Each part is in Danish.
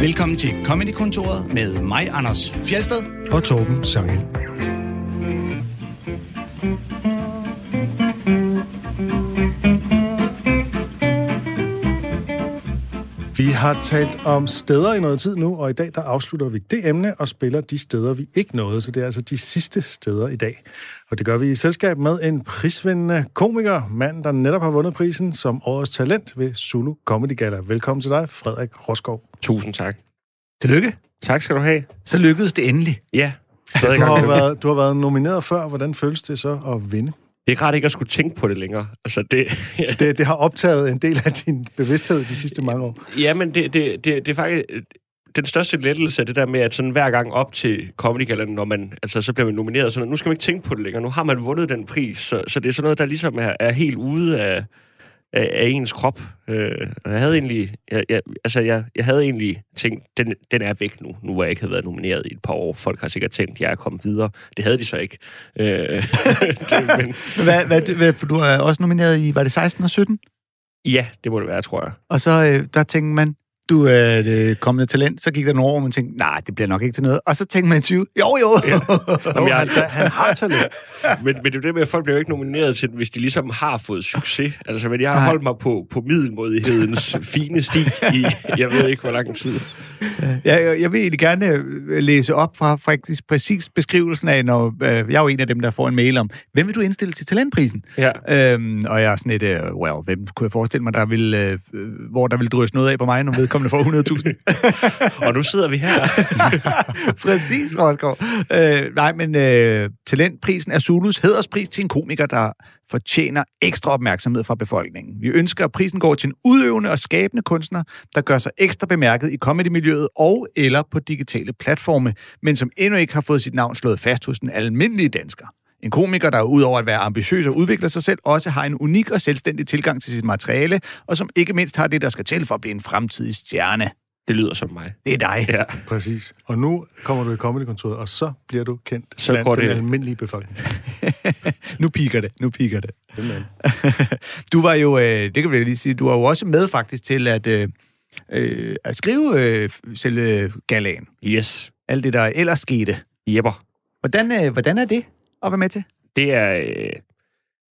Velkommen til Comedy-kontoret med mig, Anders Fjelsted. og Torben Sangel. Vi har talt om steder i noget tid nu, og i dag der afslutter vi det emne og spiller de steder, vi ikke nåede. Så det er altså de sidste steder i dag. Og det gør vi i selskab med en prisvindende komiker, mand, der netop har vundet prisen som årets talent ved Zulu Comedy Gala. Velkommen til dig, Frederik Roskov. Tusind tak. Tillykke. Tak skal du have. Så lykkedes det endelig. Ja. Du har, været, du har været nomineret før. Hvordan føles det så at vinde? Det er rart ikke at skulle tænke på det længere. Altså, det, Så det, det har optaget en del af din bevidsthed de sidste mange år. ja, men det, det, det, det er faktisk... Den største lettelse er det der med, at sådan hver gang op til Comedy Gala, når man, altså, så bliver man nomineret, så nu skal man ikke tænke på det længere. Nu har man vundet den pris, så, så det er sådan noget, der ligesom er, er helt ude af, af, af ens krop. Øh, og jeg havde egentlig, jeg, jeg, altså jeg, jeg havde egentlig tænkt, den, den er væk nu, nu hvor jeg ikke havde været nomineret i et par år. Folk har sikkert tænkt, at jeg er kommet videre. Det havde de så ikke. Øh, det, men, Hvad, hvad, hvad, for du er også nomineret i, var det 16 og 17? ja, det må det være, tror jeg. Og så øh, der tænkte man, du er det kommende talent. Så gik der nogle år, hvor man tænkte, nej, det bliver nok ikke til noget. Og så tænkte man i 20, jo jo. Ja. Jamen, jeg, han, han har talent. men, men det er det med, at folk bliver jo ikke nomineret til hvis de ligesom har fået succes. Altså, men jeg har holdt mig på, på middelmodighedens fine sti i, jeg ved ikke, hvor lang tid. jeg, jeg vil egentlig gerne øh, læse op fra faktisk præcis beskrivelsen af, når øh, jeg er jo en af dem, der får en mail om, hvem vil du indstille til talentprisen? Ja. Øhm, og jeg er sådan et, øh, well, hvem kunne jeg forestille mig, der vil, øh, hvor der vil drysse noget af på mig, når vedkommende får 100.000? Og nu sidder vi her. Præcis, Rosgaard. Øh, nej, men øh, talentprisen er Zulus hæderspris til en komiker, der fortjener ekstra opmærksomhed fra befolkningen. Vi ønsker, at prisen går til en udøvende og skabende kunstner, der gør sig ekstra bemærket i comedymiljøet og eller på digitale platforme, men som endnu ikke har fået sit navn slået fast hos den almindelige dansker. En komiker, der udover at være ambitiøs og udvikle sig selv, også har en unik og selvstændig tilgang til sit materiale, og som ikke mindst har det, der skal til for at blive en fremtidig stjerne. Det lyder som mig. Det er dig. Ja. Præcis. Og nu kommer du i Comedy-kontoret, og så bliver du kendt Så blandt går den det- almindelige befolkning. nu piker det, nu piker det. Du var jo, øh, det kan vi lige sige, du var jo også med faktisk til at, øh, øh, at skrive øh, selve galaen. Yes. Alt det, der ellers skete. Jepper. Hvordan, øh, hvordan er det at være med til? Det er... Øh,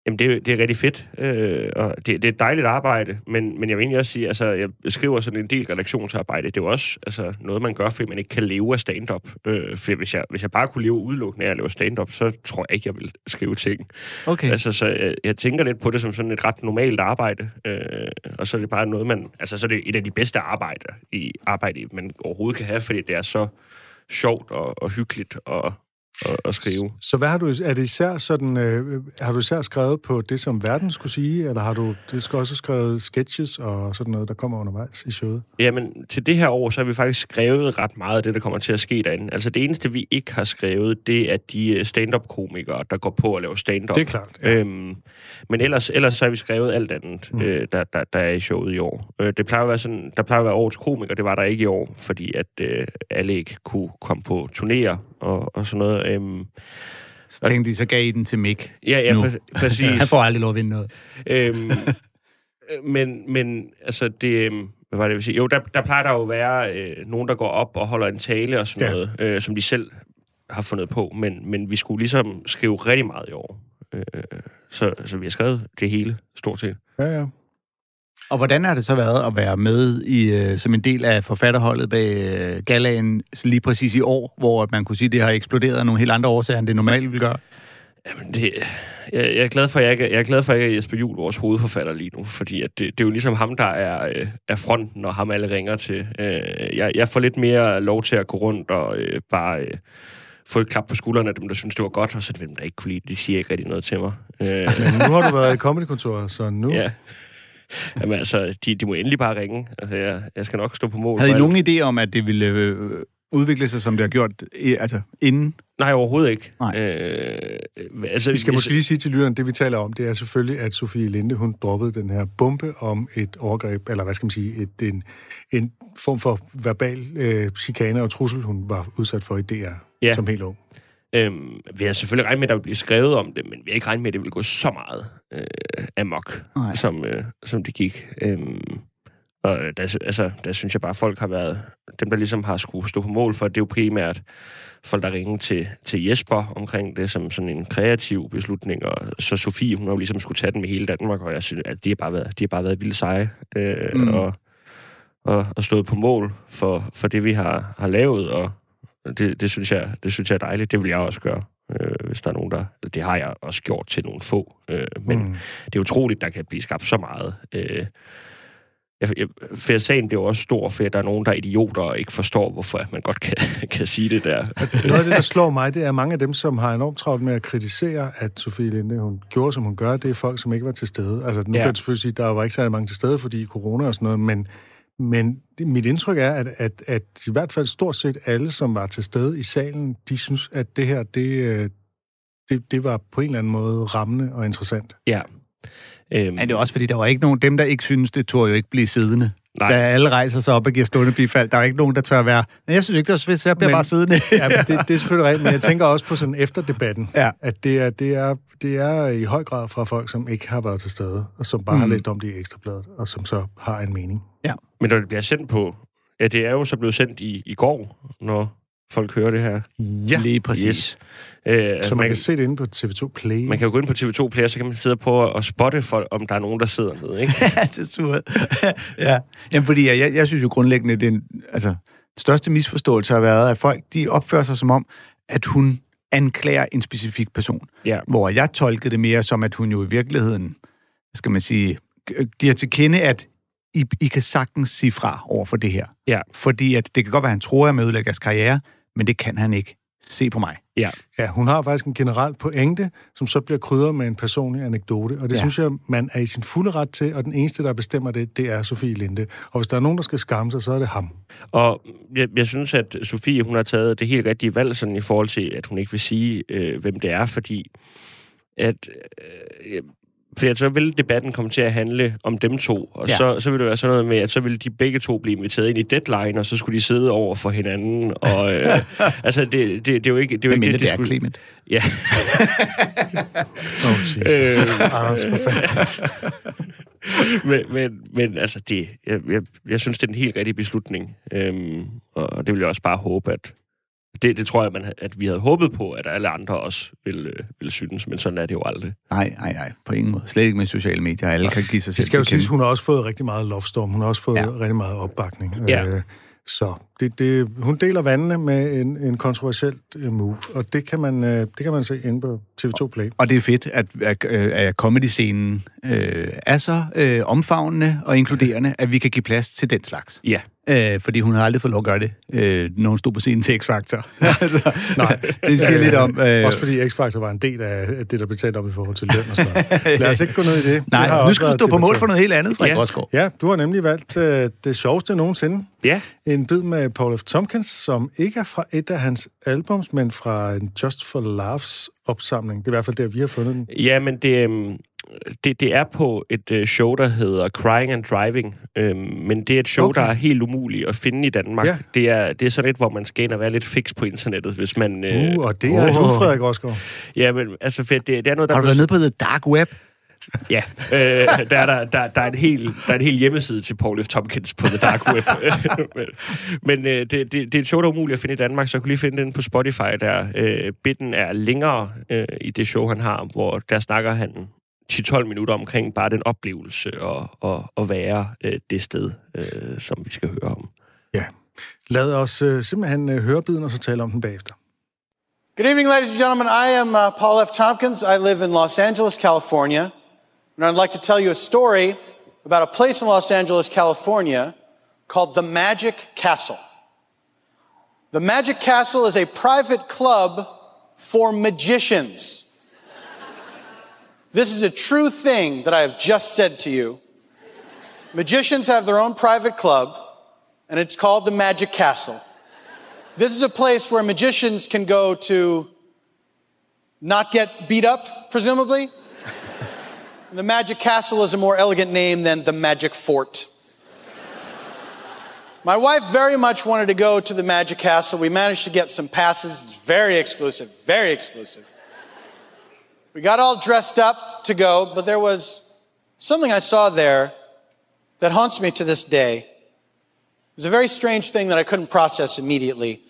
jamen, det, er- det er rigtig fedt, øh, og det, det er et dejligt arbejde, men, men jeg vil egentlig også sige, altså, jeg skriver sådan en del redaktionsarbejde. Det er jo også altså, noget, man gør, fordi man ikke kan leve af stand-up. Øh, for hvis jeg, hvis jeg bare kunne leve udelukkende af at lave stand-up, så tror jeg ikke, jeg vil skrive ting. Okay. Altså, så jeg, jeg tænker lidt på det som sådan et ret normalt arbejde, øh, og så er det bare noget, man... Altså, så er det et af de bedste arbejder, i, arbejde, man overhovedet kan have, fordi det er så sjovt og, og hyggeligt at, at, at skrive. Så hvad har du, er det især sådan, øh, har du især skrevet på det, som verden skulle sige, eller har du det skal også skrevet sketches og sådan noget, der kommer undervejs i showet? Jamen, til det her år, så har vi faktisk skrevet ret meget af det, der kommer til at ske derinde. Altså, det eneste, vi ikke har skrevet, det er de øh, stand-up-komikere, der går på at lave stand-up. Det er klart, ja. Øhm, men ellers, ellers så har vi skrevet alt andet, mm. øh, der, der, der er i showet i år. Øh, det plejer at være sådan, der plejer at være årets komiker, det var der ikke i år, fordi at øh, alle ikke kunne komme på turnéer og, og sådan noget. Øhm, Så tænkte de, så gav I den til Mick. ja, ja, Nu. præ- præcis. Han får aldrig lov at vinde noget. øhm, øh, men, men altså det... øhm, Hvad var det, jeg sige? Jo, der, der plejer der jo at være øh, nogen, der går op og holder en tale og sådan ja. noget, øh, som de selv har fundet på. Men, men vi skulle ligesom skrive rigtig meget i år. Øh, så, så vi har skrevet det hele, stort set. Ja, ja. Og hvordan har det så været at være med i, øh, som en del af forfatterholdet bag øh, galaen lige præcis i år, hvor at man kunne sige, at det har eksploderet af nogle helt andre årsager, end det normalt vil gøre? Jamen, det, jeg, jeg, er glad for, at jeg, ikke- jeg er glad for, at jeg er Jesper Juhl, vores hovedforfatter lige nu, fordi at det, det er jo ligesom ham, der er, øh, er fronten, og ham alle ringer til. Øh, jeg, jeg får lidt mere lov til at gå rundt og øh, bare øh, få et klap på skuldrene af dem, der synes, det var godt, og så dem, der ikke kunne lide det, de siger ikke rigtig noget til mig. Øh, Men nu har du været i Comedy-kontoret, så nu... ja. Jamen altså, de, de må endelig bare ringe. Altså, jeg, jeg skal nok stå på mål Havde I nogen idé om, at det ville øh, udvikle sig, som det har gjort altså, inden? Nej, overhovedet ikke. Nej. Øh, altså, Vi skal hvis- måske lige sige til lytteren, det vi taler om, det er selvfølgelig, at Sofie Linde, hun droppede den her bombe om et overgreb, eller hvad skal man sige, et, en, en form for verbal øh, chikane og trussel, hun var udsat for i DR Ja. som helt ung. Øhm, vi har selvfølgelig regnet med, at der vil blive skrevet om det, men vi har ikke regnet med, at det vil gå så meget øh, amok, Nej. som, øh, som det gik. Øhm, Og der, altså, der synes jeg bare, at folk har været... Dem, der ligesom har skulle stå på mål for, det er jo primært folk, der ringer til, til Jesper omkring det som sådan en kreativ beslutning. Og så Sofie, hun har jo ligesom skulle tage den med hele Danmark, og jeg synes, at de har bare været, de har bare været vildt seje. Øh, mm. og, og, og stået på mål for, for det, vi har, har lavet, og det, det, synes jeg, det synes jeg er dejligt. Det vil jeg også gøre, øh, hvis der er nogen, der... Det har jeg også gjort til nogle få. Øh, men mm. det er utroligt, der kan blive skabt så meget. Øh, jeg, jeg, for sagen bliver også stor, for der er nogen, der er idioter og ikke forstår, hvorfor man godt kan, kan sige det der. Noget af det, der slår mig, det er mange af dem, som har enormt travlt med at kritisere, at Sofie Linde, hun gjorde, som hun gør, det er folk, som ikke var til stede. Altså, nu ja. kan jeg selvfølgelig sige, at der var ikke særlig mange til stede, fordi corona og sådan noget, men, men mit indtryk er, at, at, at i hvert fald stort set alle, som var til stede i salen, de synes, at det her, det, øh, det, det var på en eller anden måde rammende og interessant. Ja, Øhm, Men det er også fordi, der var ikke nogen, dem der ikke synes, det tog jo ikke blive siddende. Nej. Da alle rejser sig op og giver stående bifald, der er ikke nogen, der tør at være, men jeg synes ikke, det var svært, så jeg bliver men, bare siddende. ja, men det, det er selvfølgelig rigtigt, men jeg tænker også på sådan efterdebatten, ja. at det er, det, er, det er i høj grad fra folk, som ikke har været til stede, og som bare mm. har læst om det i Ekstrabladet, og som så har en mening. Ja. Men når det bliver sendt på, ja, det er jo så blevet sendt i, i går, når folk hører det her. Ja, lige præcis. Yes. Øh, så man, man kan se det inde på TV2 Play. Man kan jo gå ind på TV2 Play, og så kan man sidde på og spotte, for, om der er nogen, der sidder nede. Ikke? ja, det er surt. ja. Jamen, fordi jeg, jeg, jeg synes jo grundlæggende, det er, altså, den største misforståelse har været, at folk de opfører sig som om, at hun anklager en specifik person. Ja. Hvor jeg tolkede det mere som, at hun jo i virkeligheden, skal man sige, giver til kende, at I, I kan sagtens sige fra over for det her. Ja. Fordi at det kan godt være, at han tror, at jeg ødelægger karriere, men det kan han ikke. Se på mig. Ja. ja, hun har faktisk en generel pointe, som så bliver krydret med en personlig anekdote, og det ja. synes jeg, man er i sin fulde ret til, og den eneste, der bestemmer det, det er Sofie Linde. Og hvis der er nogen, der skal skamme sig, så er det ham. Og jeg, jeg synes, at Sofie, hun har taget det helt rigtige valg, sådan i forhold til, at hun ikke vil sige, øh, hvem det er, fordi at øh, fordi så vil debatten komme til at handle om dem to, og ja. så, så vil det være sådan noget med, at så vil de begge to blive inviteret ind i deadline, og så skulle de sidde over for hinanden. Og, øh, altså, det, det, det, er jo ikke det, er jo ikke det, det, det er skulle... Clement. Ja. oh, Jesus. Øh, Anders, men, men, men altså, det, jeg, jeg, jeg synes, det er en helt rigtig beslutning. Øhm, og det vil jeg også bare håbe, at, det, det tror jeg, man, at vi havde håbet på, at alle andre også ville, øh, ville synes, men sådan er det jo aldrig. Nej, nej, nej, på ingen måde. Slet ikke med sociale medier. Alle kan give sig selv Det skal jo sige, hun har også fået rigtig meget lovstorm. Hun har også fået ja. rigtig meget opbakning. Ja. Øh, så det, det, hun deler vandene med en, en kontroversiel øh, move, og det kan, man, det kan man se inde på TV2 Play. Og det er fedt, at, at, at comedy-scenen øh, er så øh, omfavnende og inkluderende, at vi kan give plads til den slags. Ja øh, fordi hun havde aldrig fået lov at gøre det, øh, når hun stod på scenen til X-Factor. altså, Nej, det siger lidt om... Øh, også fordi X-Factor var en del af det, der blev talt om i forhold til løn og sådan noget. Lad os ikke gå ned i det. Nej, nu skal du stå på mål for noget helt andet, Frederik ja. Rosgaard. Ja, du har nemlig valgt øh, det sjoveste nogensinde. Ja. En bid med Paul F. Tompkins, som ikke er fra et af hans albums, men fra en Just for Laughs opsamling. Det er i hvert fald der, vi har fundet den. Ja, men det, øhm, det, det er på et øh, show, der hedder Crying and Driving. Øhm, men det er et show, okay. der er helt umuligt at finde i Danmark. Ja. Det, er, det er sådan et, hvor man skal ind og være lidt fix på internettet, hvis man... Øh, uh, og det er oh. du, Frederik Rosgaard. Ja, men altså, det, det er noget, der... Har du været nede på The Dark Web? Ja, øh, der, er der, der, der, er en hel, der er en hel hjemmeside til Paul F. Tompkins på The Dark Web. men men øh, det, det, det er et show, der er umuligt at finde i Danmark, så jeg kunne lige finde den på Spotify der. Øh, bitten er længere øh, i det show, han har, hvor der snakker han 10-12 minutter omkring bare den oplevelse og, og, og være øh, det sted, øh, som vi skal høre om. Ja. Lad os øh, simpelthen øh, høre biden, og så tale om den bagefter. Good evening, ladies and gentlemen. I am uh, Paul F. Tompkins. I live in Los Angeles, California. And I'd like to tell you a story about a place in Los Angeles, California called the Magic Castle. The Magic Castle is a private club for magicians. This is a true thing that I have just said to you. Magicians have their own private club, and it's called the Magic Castle. This is a place where magicians can go to not get beat up, presumably. The Magic Castle is a more elegant name than the Magic Fort. My wife very much wanted to go to the Magic Castle. We managed to get some passes. It's very exclusive, very exclusive. We got all dressed up to go, but there was something I saw there that haunts me to this day. It was a very strange thing that I couldn't process immediately.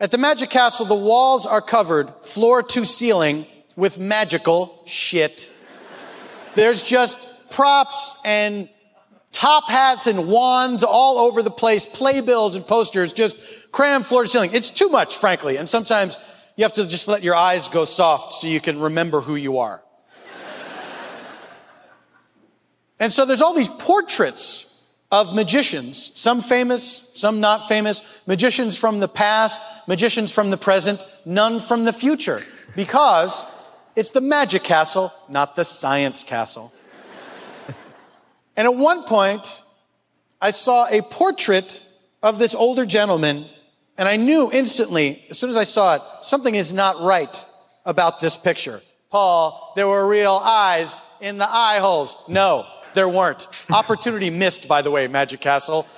At the Magic Castle, the walls are covered floor to ceiling with magical shit. There's just props and top hats and wands all over the place, playbills and posters just crammed floor to ceiling. It's too much, frankly. And sometimes you have to just let your eyes go soft so you can remember who you are. and so there's all these portraits of magicians, some famous, some not famous, magicians from the past, magicians from the present, none from the future, because it's the magic castle, not the science castle. and at one point, I saw a portrait of this older gentleman, and I knew instantly, as soon as I saw it, something is not right about this picture. Paul, there were real eyes in the eye holes. No, there weren't. Opportunity missed, by the way, Magic Castle.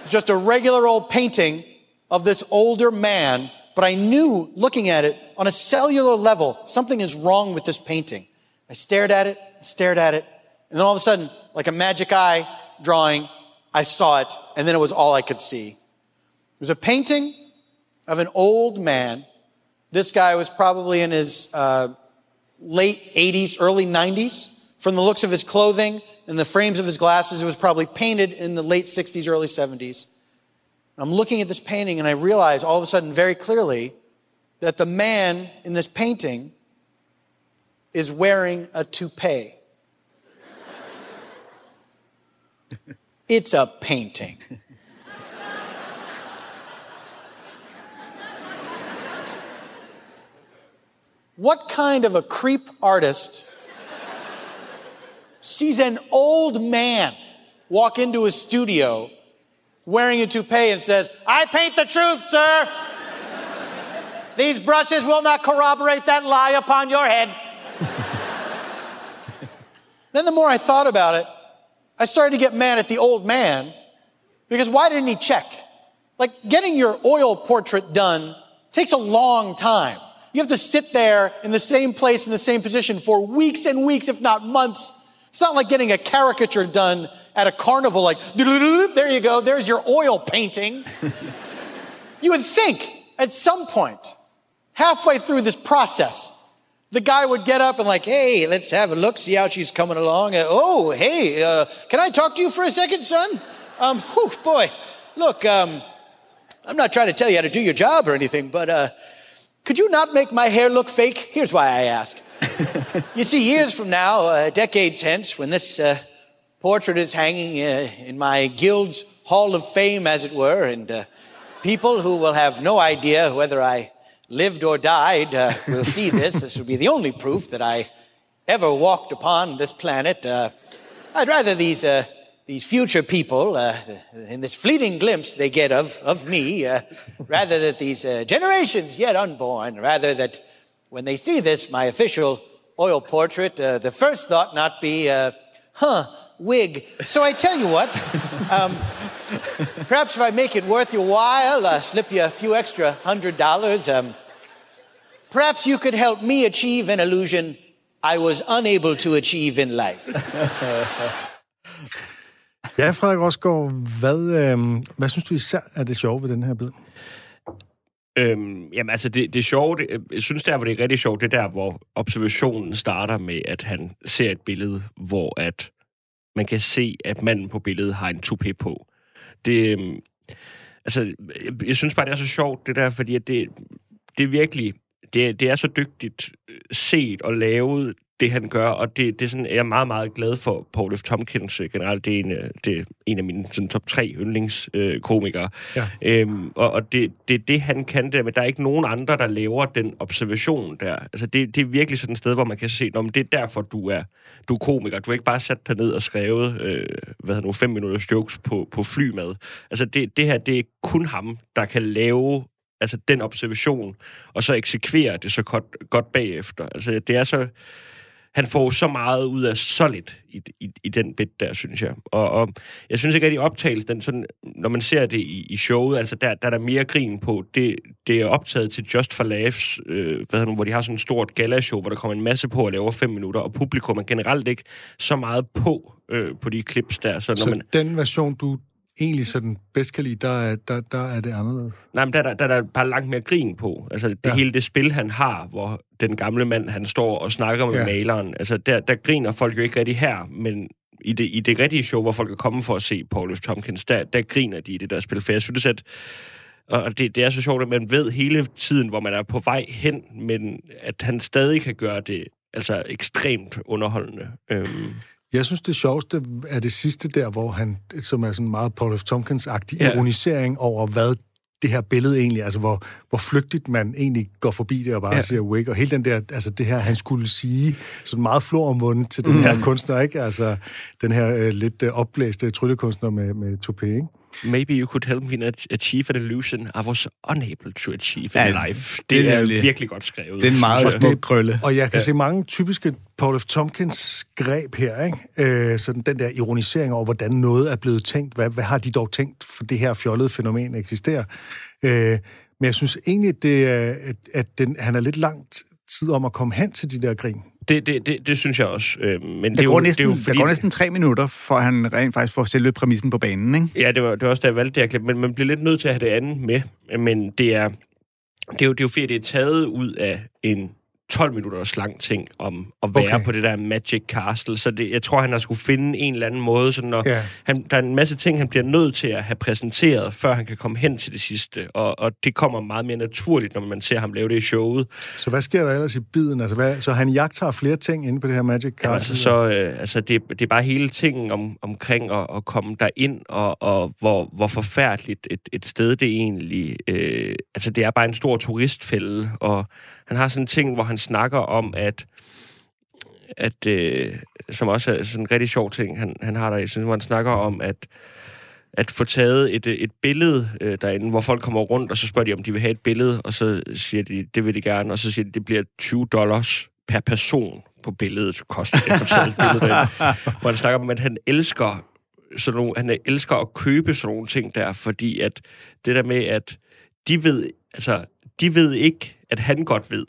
It's just a regular old painting of this older man, but I knew looking at it on a cellular level, something is wrong with this painting. I stared at it, stared at it, and then all of a sudden, like a magic eye drawing, I saw it, and then it was all I could see. It was a painting of an old man. This guy was probably in his uh, late 80s, early 90s. From the looks of his clothing and the frames of his glasses, it was probably painted in the late 60s, early 70s. I'm looking at this painting and I realize all of a sudden very clearly that the man in this painting is wearing a toupee. it's a painting. what kind of a creep artist sees an old man walk into his studio wearing a toupee and says, I paint the truth, sir. These brushes will not corroborate that lie upon your head. then the more I thought about it, I started to get mad at the old man because why didn't he check? Like getting your oil portrait done takes a long time. You have to sit there in the same place in the same position for weeks and weeks, if not months. It's not like getting a caricature done at a carnival, like, there you go, there's your oil painting. you would think at some point, halfway through this process, the guy would get up and like, hey, let's have a look, see how she's coming along. Uh, oh, hey, uh, can I talk to you for a second, son? Um, whew, boy, look, um, I'm not trying to tell you how to do your job or anything, but uh, could you not make my hair look fake? Here's why I ask. you see, years from now, uh, decades hence, when this uh, portrait is hanging uh, in my guild's hall of fame, as it were, and uh, people who will have no idea whether I lived or died uh, will see this. This will be the only proof that I ever walked upon this planet. Uh, I'd rather these uh, these future people, uh, in this fleeting glimpse they get of of me, rather that these generations yet unborn, rather that when they see this, my official oil portrait, the first thought not be, huh wig. So I tell you what, um, perhaps if I make it worth your while, uh, slip you a few extra hundred dollars, um, perhaps you could help me achieve an illusion I was unable to achieve in life. ja, Frederik Rosgaard, hvad, øh, hvad synes du især er det sjove ved den her bid? Øhm, jamen altså, det, det sjove, det, øh, jeg synes der, hvor det er rigtig sjovt, det er der, hvor observationen starter med, at han ser et billede, hvor at man kan se, at manden på billedet har en toupé på. Det, øhm, altså, jeg synes bare, det er så sjovt, det der, fordi at det, det er virkelig, det, det er så dygtigt set og lavet, det han gør, og det, det er sådan, jeg er meget, meget glad for Paul F. Tompkins øh, generelt. Det er en, øh, det er en af mine sådan, top tre yndlingskomikere. Øh, ja. øhm, og og det, det er det, han kan der, men der er ikke nogen andre, der laver den observation der. Altså, det, det er virkelig sådan et sted, hvor man kan se, at det er derfor, du er, du er komiker. Du har ikke bare sat dig ned og skrevet, øh, hvad hedder nu, fem minutters jokes på, på flymad. Altså, det, det her, det er kun ham, der kan lave altså den observation, og så eksekvere det så godt, godt bagefter. Altså, det er så han får så meget ud af så lidt i, i, i den bit der, synes jeg. Og, og jeg synes ikke, at i optagelsen, den sådan, når man ser det i, i showet, altså der, der er der mere grin på. Det, det er optaget til Just for Laughs, øh, hvad nu, hvor de har sådan et stort galashow, hvor der kommer en masse på og laver fem minutter, og publikum er generelt ikke så meget på øh, på de clips der. Så, når Så man, den version, du egentlig sådan bedst kan lide, der er, der, der er det anderledes. Nej, men der, der, der, er bare langt mere grin på. Altså, det Ja. hele det spil, han har, hvor den gamle mand, han står og snakker med Ja. maleren. Altså, der, der griner folk jo ikke rigtig her, men i det, i det rigtige show, hvor folk er kommet for at se Paul F. Tompkins, der, der griner de i det der spil. For jeg synes, at og det, det er så sjovt, at man ved hele tiden, hvor man er på vej hen, men at han stadig kan gøre det altså ekstremt underholdende. Øhm, Jeg synes, det sjoveste er det sidste der, hvor han, som er sådan meget Paul F. Tompkins-agtig ja. Ironisering over, hvad det her billede egentlig, altså hvor, hvor flygtigt man egentlig går forbi det og bare ja. Siger wig, og hele den der, altså det her, han skulle sige, sådan meget flor om munden til den her kunstner, ikke? Altså den her øh, lidt øh, opblæste tryllekunstner med, med toupé, ikke? Maybe you could help me at achieve an illusion I was unable to achieve Ja, in life. det Det, er er virkelig godt skrevet. Det er en meget smuk krølle. Og jeg kan ja. se mange typiske Paul F. Tompkins greb her, ikke? Øh, sådan den der ironisering over, hvordan noget er blevet tænkt. Hvad, hvad har de dog tænkt, for det her fjollede fænomen eksisterer? Øh, men jeg synes egentlig, det er, at, at den, han er lidt langt tid om at komme hen til de der grin. Det, det, det, det synes jeg også. Øh, men det er går, jo, næsten, det er jo fordi, der går næsten tre minutter, for han rent faktisk får selve præmissen på banen, ikke? Ja, det var, det var også, da jeg valgte det her klip, men man bliver lidt nødt til at have det andet med. Men det er, det er jo, det er jo fordi, det er taget ud af en 12 minutters lang ting om at være Okay. på det der Magic Castle. Så det, jeg tror, han har skulle finde en eller anden måde. Sådan, når Ja. han, der er en masse ting, han bliver nødt til at have præsenteret, før han kan komme hen til det sidste. Og, og det kommer meget mere naturligt, når man ser ham lave det i showet. Så hvad sker der ellers i biden? Altså, hvad, så han jagter flere ting inde på det her Magic Jamen, Castle? altså, så, øh, altså det, det er bare hele tingen om, omkring at, at komme derind, og, og hvor, hvor forfærdeligt et, et sted det egentlig... Øh, altså, det er bare en stor turistfælde, og han har sådan en ting, hvor han snakker om, at at, øh, som også er sådan en rigtig sjov ting, han, han har der, jeg synes, hvor han snakker om, at at få taget et, øh, et billede øh, derinde, hvor folk kommer rundt, og så spørger de, om de vil have et billede, og så siger de, det vil de gerne, og så siger de, det bliver 20 dollars per person på billedet, koster det få taget et billede derinde. Hvor han snakker om, at han elsker, sådan nogle, han elsker at købe sådan nogle ting der, fordi at det der med, at de ved, altså, de ved ikke, at han godt ved,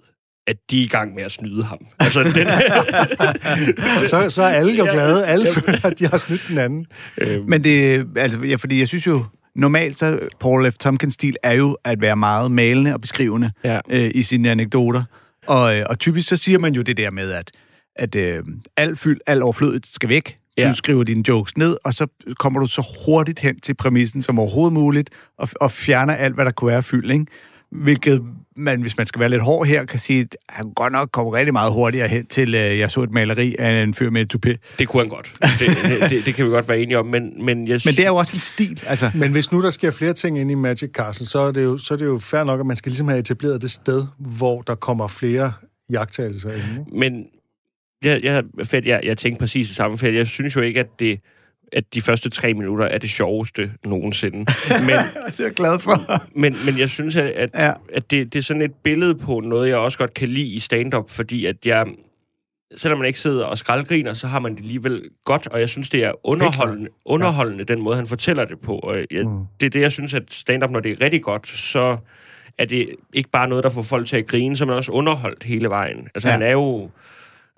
at de er i gang med at snyde ham. Altså, den, så, så er alle jo glade. Alle føler, at de har snydt den anden. øh, Men det, altså, ja, fordi jeg synes jo, normalt så Paul F. Tompkins stil er jo at være meget malende og beskrivende Ja. øh, i sine anekdoter. Og, øh, og typisk så siger man jo det der med, at, at øh, al fyld, al overflødet skal væk. Ja. Du skriver dine jokes ned, og så kommer du så hurtigt hen til præmissen som overhovedet muligt, og, og fjerner alt, hvad der kunne være fyld, ikke? Hvilket man, hvis man skal være lidt hård her, kan sige, at han godt nok kommer rigtig meget hurtigere hen til, øh, jeg så et maleri af en fyr med et toupé. det kunne han godt. Det, det, det, det kan vi godt være enige om, men, men jeg Men det er jo også en stil, altså. Men hvis nu der sker flere ting inde i Magic Castle, så er det jo, så er det jo fair nok, at man skal ligesom have etableret det sted, hvor der kommer flere jagttagelser ind. Men jeg, jeg, fedt, jeg, jeg tænkte præcis det samme, for jeg synes jo ikke, at det at de første tre minutter er det sjoveste nogensinde. Men, Det er jeg glad for. men, men jeg synes, at, at, Ja. at det, det er sådan et billede på noget, jeg også godt kan lide i stand-up, fordi at jeg, selvom man ikke sidder og skraldgriner, så har man det alligevel godt, og jeg synes, det er underholdende, underholdende den måde, han fortæller det på. Og jeg, mm. Det er det, jeg synes, at stand-up, når det er rigtig godt, så er det ikke bare noget, der får folk til at grine, så man også underholdt hele vejen. Altså, Ja. han er jo...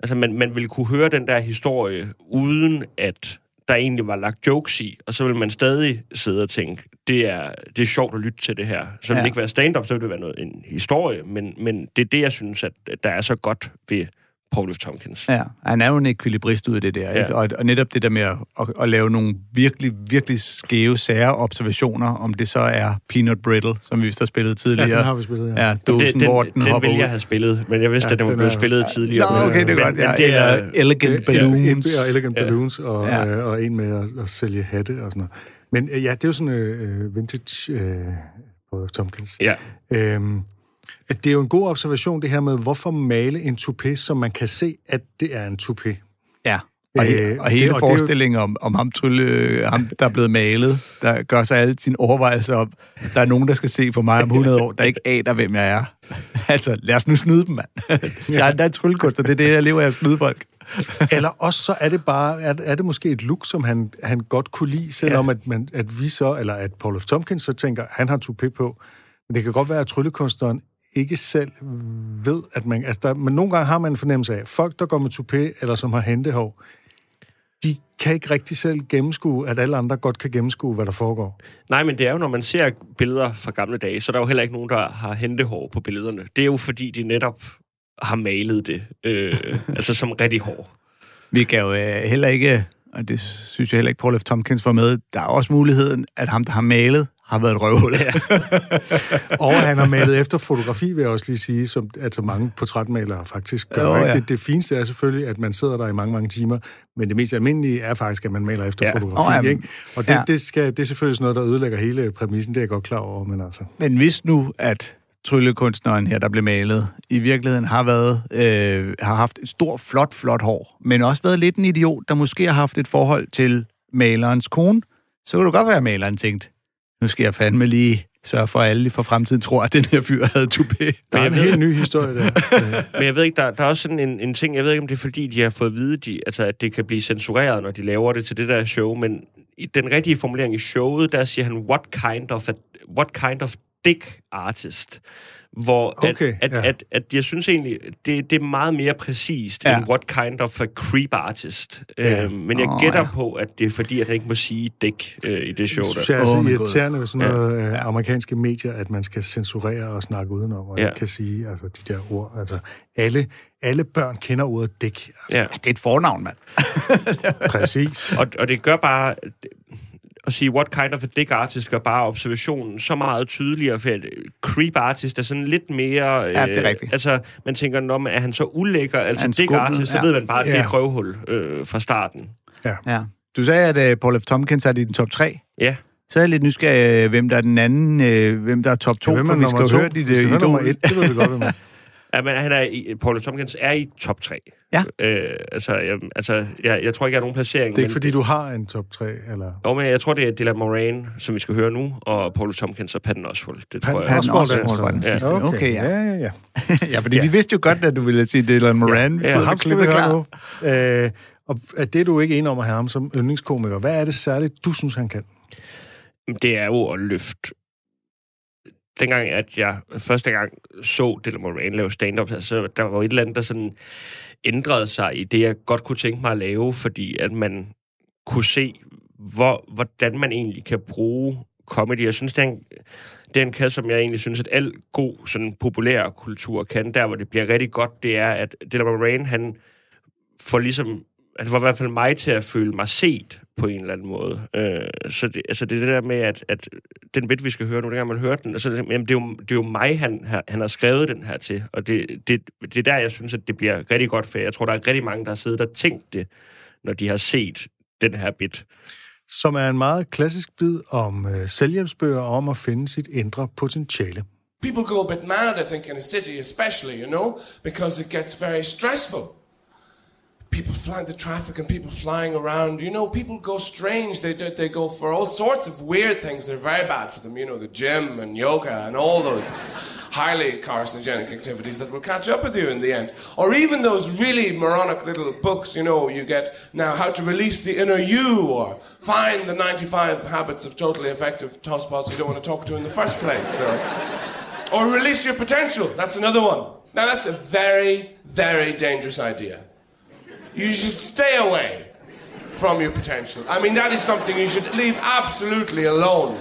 Altså, man, man ville kunne høre den der historie, uden at der egentlig var lagt jokes i, og så vil man stadig sidde og tænke, det er, det er sjovt at lytte til det her. Så vil Ja. det ikke være stand-up, så vil det være noget, en historie, men, men det er det, jeg synes, at der er så godt ved Paul F. Tompkins. Ja, han er jo en ekvilibrist ud af det der, Ja. ikke? Og, og netop det der med at, at, at lave nogle virkelig, virkelig skæve, sære observationer, om det så er Peanut Brittle, som vi vist har spillet tidligere. Ja, den har vi spillet, ja. Ja, dåsen, den, hvor den, den hopper ville jeg have spillet, men jeg vidste, Ja, ja, at den var den blevet er- spillet tidligere. Nå, men- okay, det er men, godt. Men, Ja, det er, Elegant Ja, Balloons. Ja, Elegant Ja. Balloons og, Ja. ja. øh, og en med at, at sælge hatte og sådan noget. Men øh, ja, det er jo sådan øh, vintage øh, Paul F. Tompkins. ja, Øhm, det er jo en god observation, det her med, hvorfor male en toupé, så man kan se, at det er en toupé. Ja. Og, Øh, he, og hele det- og forestillingen om, om ham, trylle, ham, der er blevet malet, der gør sig alle sine overvejelser om, der er nogen, der skal se på mig om 100 år, der ikke aner, hvem jeg er. altså, lad os nu snyde dem, mand. der, er, en tryllekunstner, det er det, jeg lever af at snyde folk. Eller også så er det bare, er, er det måske et look, som han, han godt kunne lide, selvom ja. at, man, at vi så, eller at Paul F. Tompkins så tænker, han har toupé på. Men det kan godt være, at tryllekunstneren ikke selv ved, at man... Altså der, men nogle gange har man en fornemmelse af, at folk, der går med toupé, eller som har hentehår, de kan ikke rigtig selv gennemskue, at alle andre godt kan gennemskue, hvad der foregår. Nej, men det er jo, når man ser billeder fra gamle dage, så er der jo heller ikke nogen, der har hentehår på billederne. Det er jo, fordi de netop har malet det, øh, altså som rigtig hår. Vi kan jo øh, heller ikke, og det synes jeg heller ikke, Paul F. Tompkins var med, der er også muligheden, at ham, der har malet, har været et røvhul. Ja. Og han har malet efter fotografi, vil jeg også lige sige, som altså mange portrætmalere faktisk gør. Jo, ja. det, det fineste er selvfølgelig, at man sidder der i mange, mange timer, men det mest almindelige er faktisk, at man maler efter Ja. fotografi. Oh, ja, ikke? Og det, ja. ja. det, skal, det er selvfølgelig sådan noget, der ødelægger hele præmissen, det er jeg godt klar over, men altså... Men hvis nu, at tryllekunstneren her, der blev malet, i virkeligheden har været øh, har haft et stort, flot, flot hår, men også været lidt en idiot, der måske har haft et forhold til malerens kone, så kunne det godt være, at maleren tænkte, nu skal jeg fandme lige sørge for, at alle for fremtiden tror, at den her fyr havde toupé. Der er en helt ny historie der. Men jeg ved ikke, der, der er også sådan en, en ting, jeg ved ikke, om det er fordi, de har fået at vide, de, altså, at det kan blive censureret, når de laver det til det der show, men i den rigtige formulering i showet, der siger han, what kind of, a, what kind of dick artist? Hvor Okay, at, at, ja. at, at, jeg synes egentlig, det, det er meget mere præcist Ja. end what kind of a creep artist. Ja. Øh, men jeg Åh, gætter ja. på, at det er fordi, at han ikke må sige dick øh, i det show Det synes der. jeg er så Åh, min irriterende ved sådan Ja. noget øh, amerikanske medier, at man skal censurere og snakke udenom, og ja. ikke kan sige altså, de der ord. Altså, alle, alle børn kender ordet dæk. Altså, Ja. Det er et fornavn, mand. Præcis. Og, og det gør bare... At sige, what kind of a dick artist, gør bare observationen så meget tydeligere, for at creep artist er sådan lidt mere... Ja, det er rigtigt. Altså, man tænker, når man, er han så ulækker, altså dick artist, så ja. ved man bare, at det er Ja. et røvhul øh, fra starten. Ja. Du sagde, at uh, Paul F. Tompkins er i den top 3. Ja. Så er jeg lidt nysgerrig, øh, hvem der er den anden, øh, hvem der er top 2, Hvem for er vi skal to? høre dit Vi skal øh, høre nummer idol. et, det ved vi godt, hvem er. Ja, men han er i, Paul Tompkins er i top 3. Ja. Øh, altså, jeg, altså jeg, jeg tror ikke, jeg har nogen placering. Det er ikke, men, fordi du har en top 3, eller... Jo, men jeg tror, det er Dylan Moran, som vi skal høre nu, og Paul Tompkins og Patton Oswald. Det tror jeg. Patton Oswald, Oswald, ja. tror jeg, den Ja. sidste. Okay, ja. ja, ja, ja. Ja, fordi ja. vi vidste jo godt, at du ville sige Dylan Moran. Ja, så Så ham skal vi høre nu. Øh, og er det du ikke enig om at have ham som yndlingskomiker? Hvad er det særligt, du synes, han kan? det er jo at løfte. Dengang, at jeg første gang så Dylan Moran lave stand-up, altså, der var et eller andet, der sådan ændrede sig i det, jeg godt kunne tænke mig at lave, fordi at man kunne se, hvor, hvordan man egentlig kan bruge comedy. Jeg synes, det er en, det er en kasse, som jeg egentlig synes, at al god sådan, populær kultur kan. Der, hvor det bliver rigtig godt, det er, at Dylan Moran, han får ligesom han får i hvert fald mig til at føle mig set på en eller anden måde. Øh, så det, altså det er det der med, at, at den bit, vi skal høre nu, dengang man hørte den, altså, jamen, det, er jo, det er jo mig, han, har- han har skrevet den her til. Og det, det, det er der, jeg synes, at det bliver rigtig godt for. Jeg tror, der er rigtig mange, der har siddet og tænkt det, når de har set den her bit. Som er en meget klassisk bid om øh, selvhjælpsbøger og om at finde sit indre potentiale. People go a bit mad, I think, in a city especially, you know, because it gets very stressful. People flying, the traffic and people flying around, you know, people go strange. They, they go for all sorts of weird things They're very bad for them, you know, the gym and yoga and all those highly carcinogenic activities that will catch up with you in the end. Or even those really moronic little books, you know, you get now how to release the inner you or find the 95 habits of totally effective tosspots you don't want to talk to in the first place. So. Or release your potential. That's another one. Now, that's a very, very dangerous idea. You should stay away from your potential. I mean, that is something you should leave absolutely alone.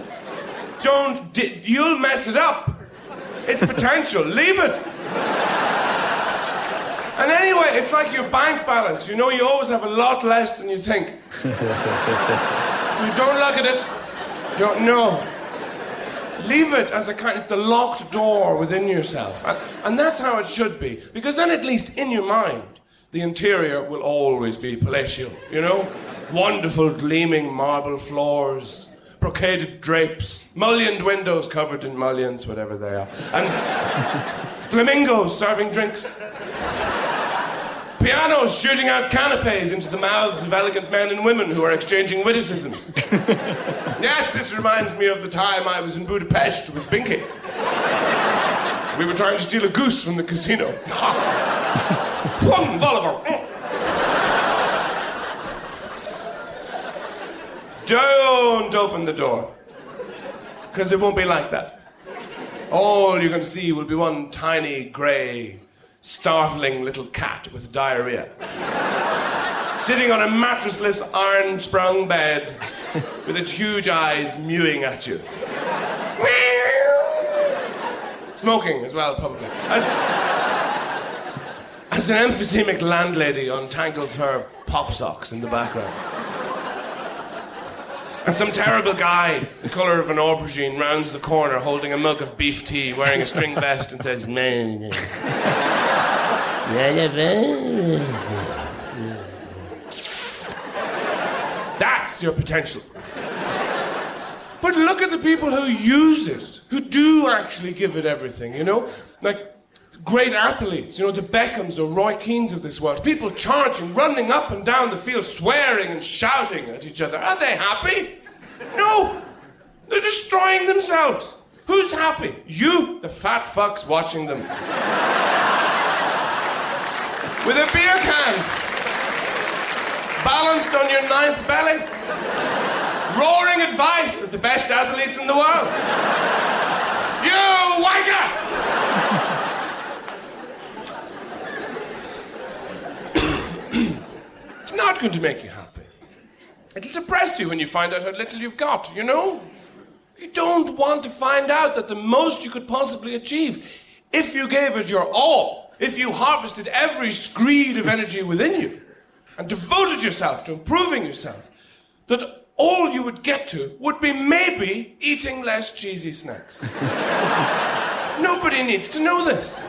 Don't, di- you'll mess it up. It's potential. leave it. And anyway, it's like your bank balance. You know, you always have a lot less than you think. So you don't look at it. You don't know leave it as a kind it's the locked door within yourself and, and that's how it should be because then at least in your mind the interior will always be palatial you know wonderful gleaming marble floors brocaded drapes mullioned windows covered in mullions whatever they are and flamingos serving drinks Pianos shooting out canapes into the mouths of elegant men and women who are exchanging witticisms. yes, this reminds me of the time I was in Budapest with Binky. We were trying to steal a goose from the casino. Plum Volleyball. Don't open the door. Because it won't be like that. All going to see will be one tiny, grey, startling little cat with diarrhea. Sitting on a mattressless, iron sprung bed with its huge eyes mewing at you. Smoking as well, probably. As, as an emphysemic landlady untangles her pop socks in the background. And some terrible guy, the colour of an aubergine, rounds the corner holding a mug of beef tea, wearing a string vest, and says, "Man." That's your potential. But look at the people who use it, who do actually give it everything, you know? Like great athletes, you know, the Beckhams or Roy Keanes of this world. People charging, running up and down the field, swearing and shouting at each other. Are they happy? No! They're destroying themselves. Who's happy? You, the fat fucks watching them. With a beer can balanced on your ninth belly, roaring advice at the best athletes in the world. You wanker! It's not going to make you happy. It'll depress you when you find out how little you've got, you know? You don't want to find out that the most you could possibly achieve, if you gave it your all, if you harvested every screed of energy within you, and devoted yourself to improving yourself, that all you would get to would be maybe eating less cheesy snacks. Nobody needs to know this.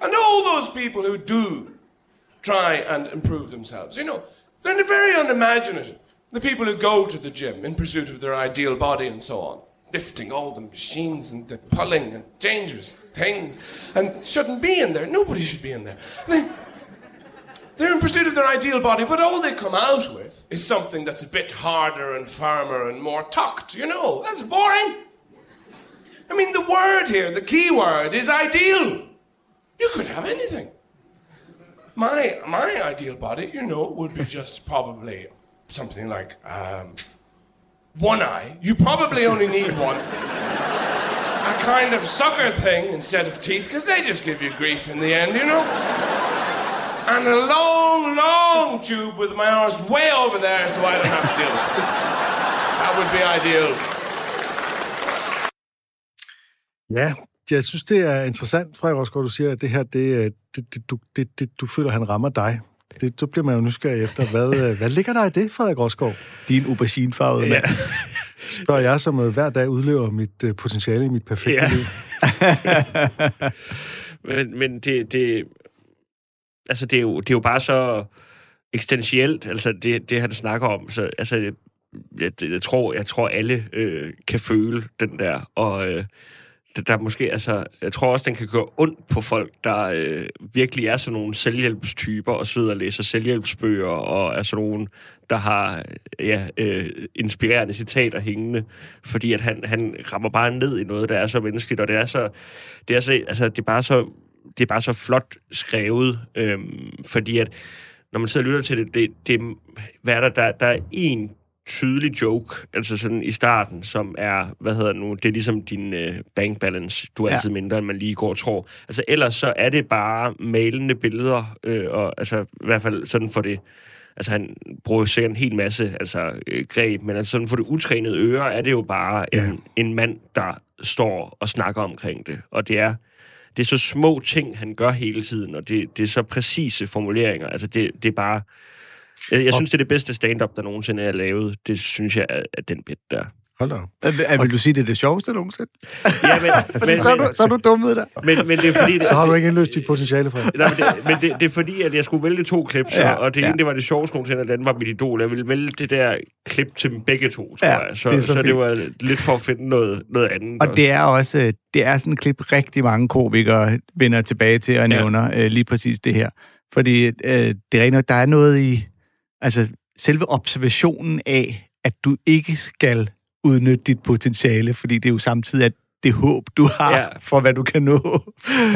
And all those people who do try and improve themselves, you know, they're very unimaginative. The people who go to the gym in pursuit of their ideal body and so on, lifting all the machines and the pulling and dangerous things, and shouldn't be in there. Nobody should be in there. They, they're in pursuit of their ideal body, but all they come out with is something that's a bit harder and firmer and more tucked, you know. That's boring. I mean, the word here, the key word, is ideal. You could have anything. My, my ideal body, you know, would be just probably something like um, one eye. You probably only need one. A kind of sucker thing instead of teeth, because they just give you grief in the end, you know? And a long, long tube with my arms way over there so I don't have to deal with it. That would be ideal. Ja, jeg synes, det er interessant, Frederik Rosgaard, du siger, at det her, det, det, det, du, det, det, du føler, han rammer dig. Det, så bliver man jo nysgerrig efter, hvad, hvad ligger der i det, Frederik Rosgaard? Din auberginefarvede ja. mand. Spørger jeg, som hver dag udlever mit uh, potentiale i mit perfekte ja. liv. men men det, det, altså det, er jo, det er jo bare så eksistentielt, altså det, det han snakker om. Så, altså, jeg, jeg, jeg, tror, jeg tror, alle øh, kan føle den der, og øh, der, der måske, altså, jeg tror også, den kan gøre ondt på folk, der øh, virkelig er sådan nogle selvhjælpstyper, og sidder og læser selvhjælpsbøger, og er sådan nogle, der har ja, øh, inspirerende citater hængende, fordi at han, han rammer bare ned i noget, der er så menneskeligt, og det er så, det er så, altså, det er bare så, det er bare så flot skrevet, øh, fordi at, når man sidder og lytter til det, det, det hvad er der, der, der er en tydelig joke, altså sådan i starten, som er, hvad hedder nu, det er ligesom din øh, bank balance, du er ja. altid mindre, end man lige går og tror. Altså ellers så er det bare malende billeder, øh, og altså i hvert fald sådan for det, altså han bruger sikkert en hel masse altså, øh, greb, men altså sådan for det utrænede øre er det jo bare ja. en, en mand, der står og snakker omkring det, og det er det er så små ting, han gør hele tiden, og det, det er så præcise formuleringer. Altså, det, det er bare... Jeg, jeg synes, det er det bedste stand-up, der nogensinde er lavet. Det synes jeg er, er den bit der. Hold da op. Øh, Vil du sige, det er det sjoveste nogensinde? Ja, men, men, så, er du, så er du dummet der. men, men det er fordi... Så har du ikke indløst dit potentiale fra. Nej, men, det, men det, det er fordi, at jeg skulle vælge to klips, Ja, ja, og det ene, ja. det var det sjoveste nogensinde, og det andet var mit idol. Jeg ville vælge det der klip til dem begge to, tror Ja, jeg. Så, det er så, så så det var lidt for at finde noget, noget andet. Og det er også det er sådan et klip, rigtig mange komikere vender tilbage til og Ja. nævner øh, lige præcis det her. Fordi øh, det er nok, der er noget i, altså selve observationen af, at du ikke skal udnytte dit potentiale, fordi det er jo samtidig at det håb, du har ja. Ja. for, hvad du kan nå.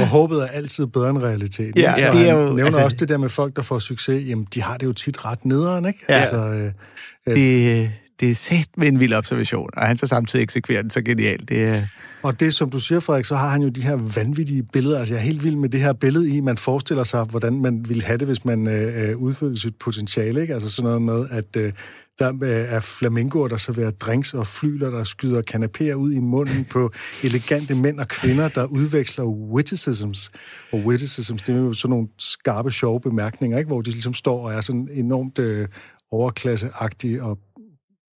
Og håbet er altid bedre end realiteten. Ja? Og det er jo- nævner altså- også det der med folk, der får succes. Jamen, de har det jo tit ret nederen, ikke? Ja. Altså, øh, Det, det er sat med en vild observation, og han så samtidig eksekverer den så genialt. Det er, og det, som du siger, Frederik, så har han jo de her vanvittige billeder. Altså, jeg er helt vild med det her billede i, man forestiller sig, hvordan man ville have det, hvis man øh, øh udfyldte sit potentiale, ikke? Altså sådan noget med, at øh, der øh, er flamingoer, der serverer drinks, og flyler, der skyder kanapéer ud i munden på elegante mænd og kvinder, der udveksler witticisms. Og witticisms, det er jo sådan nogle skarpe, sjove bemærkninger, ikke? Hvor de ligesom står og er sådan enormt øh, overklasseagtige og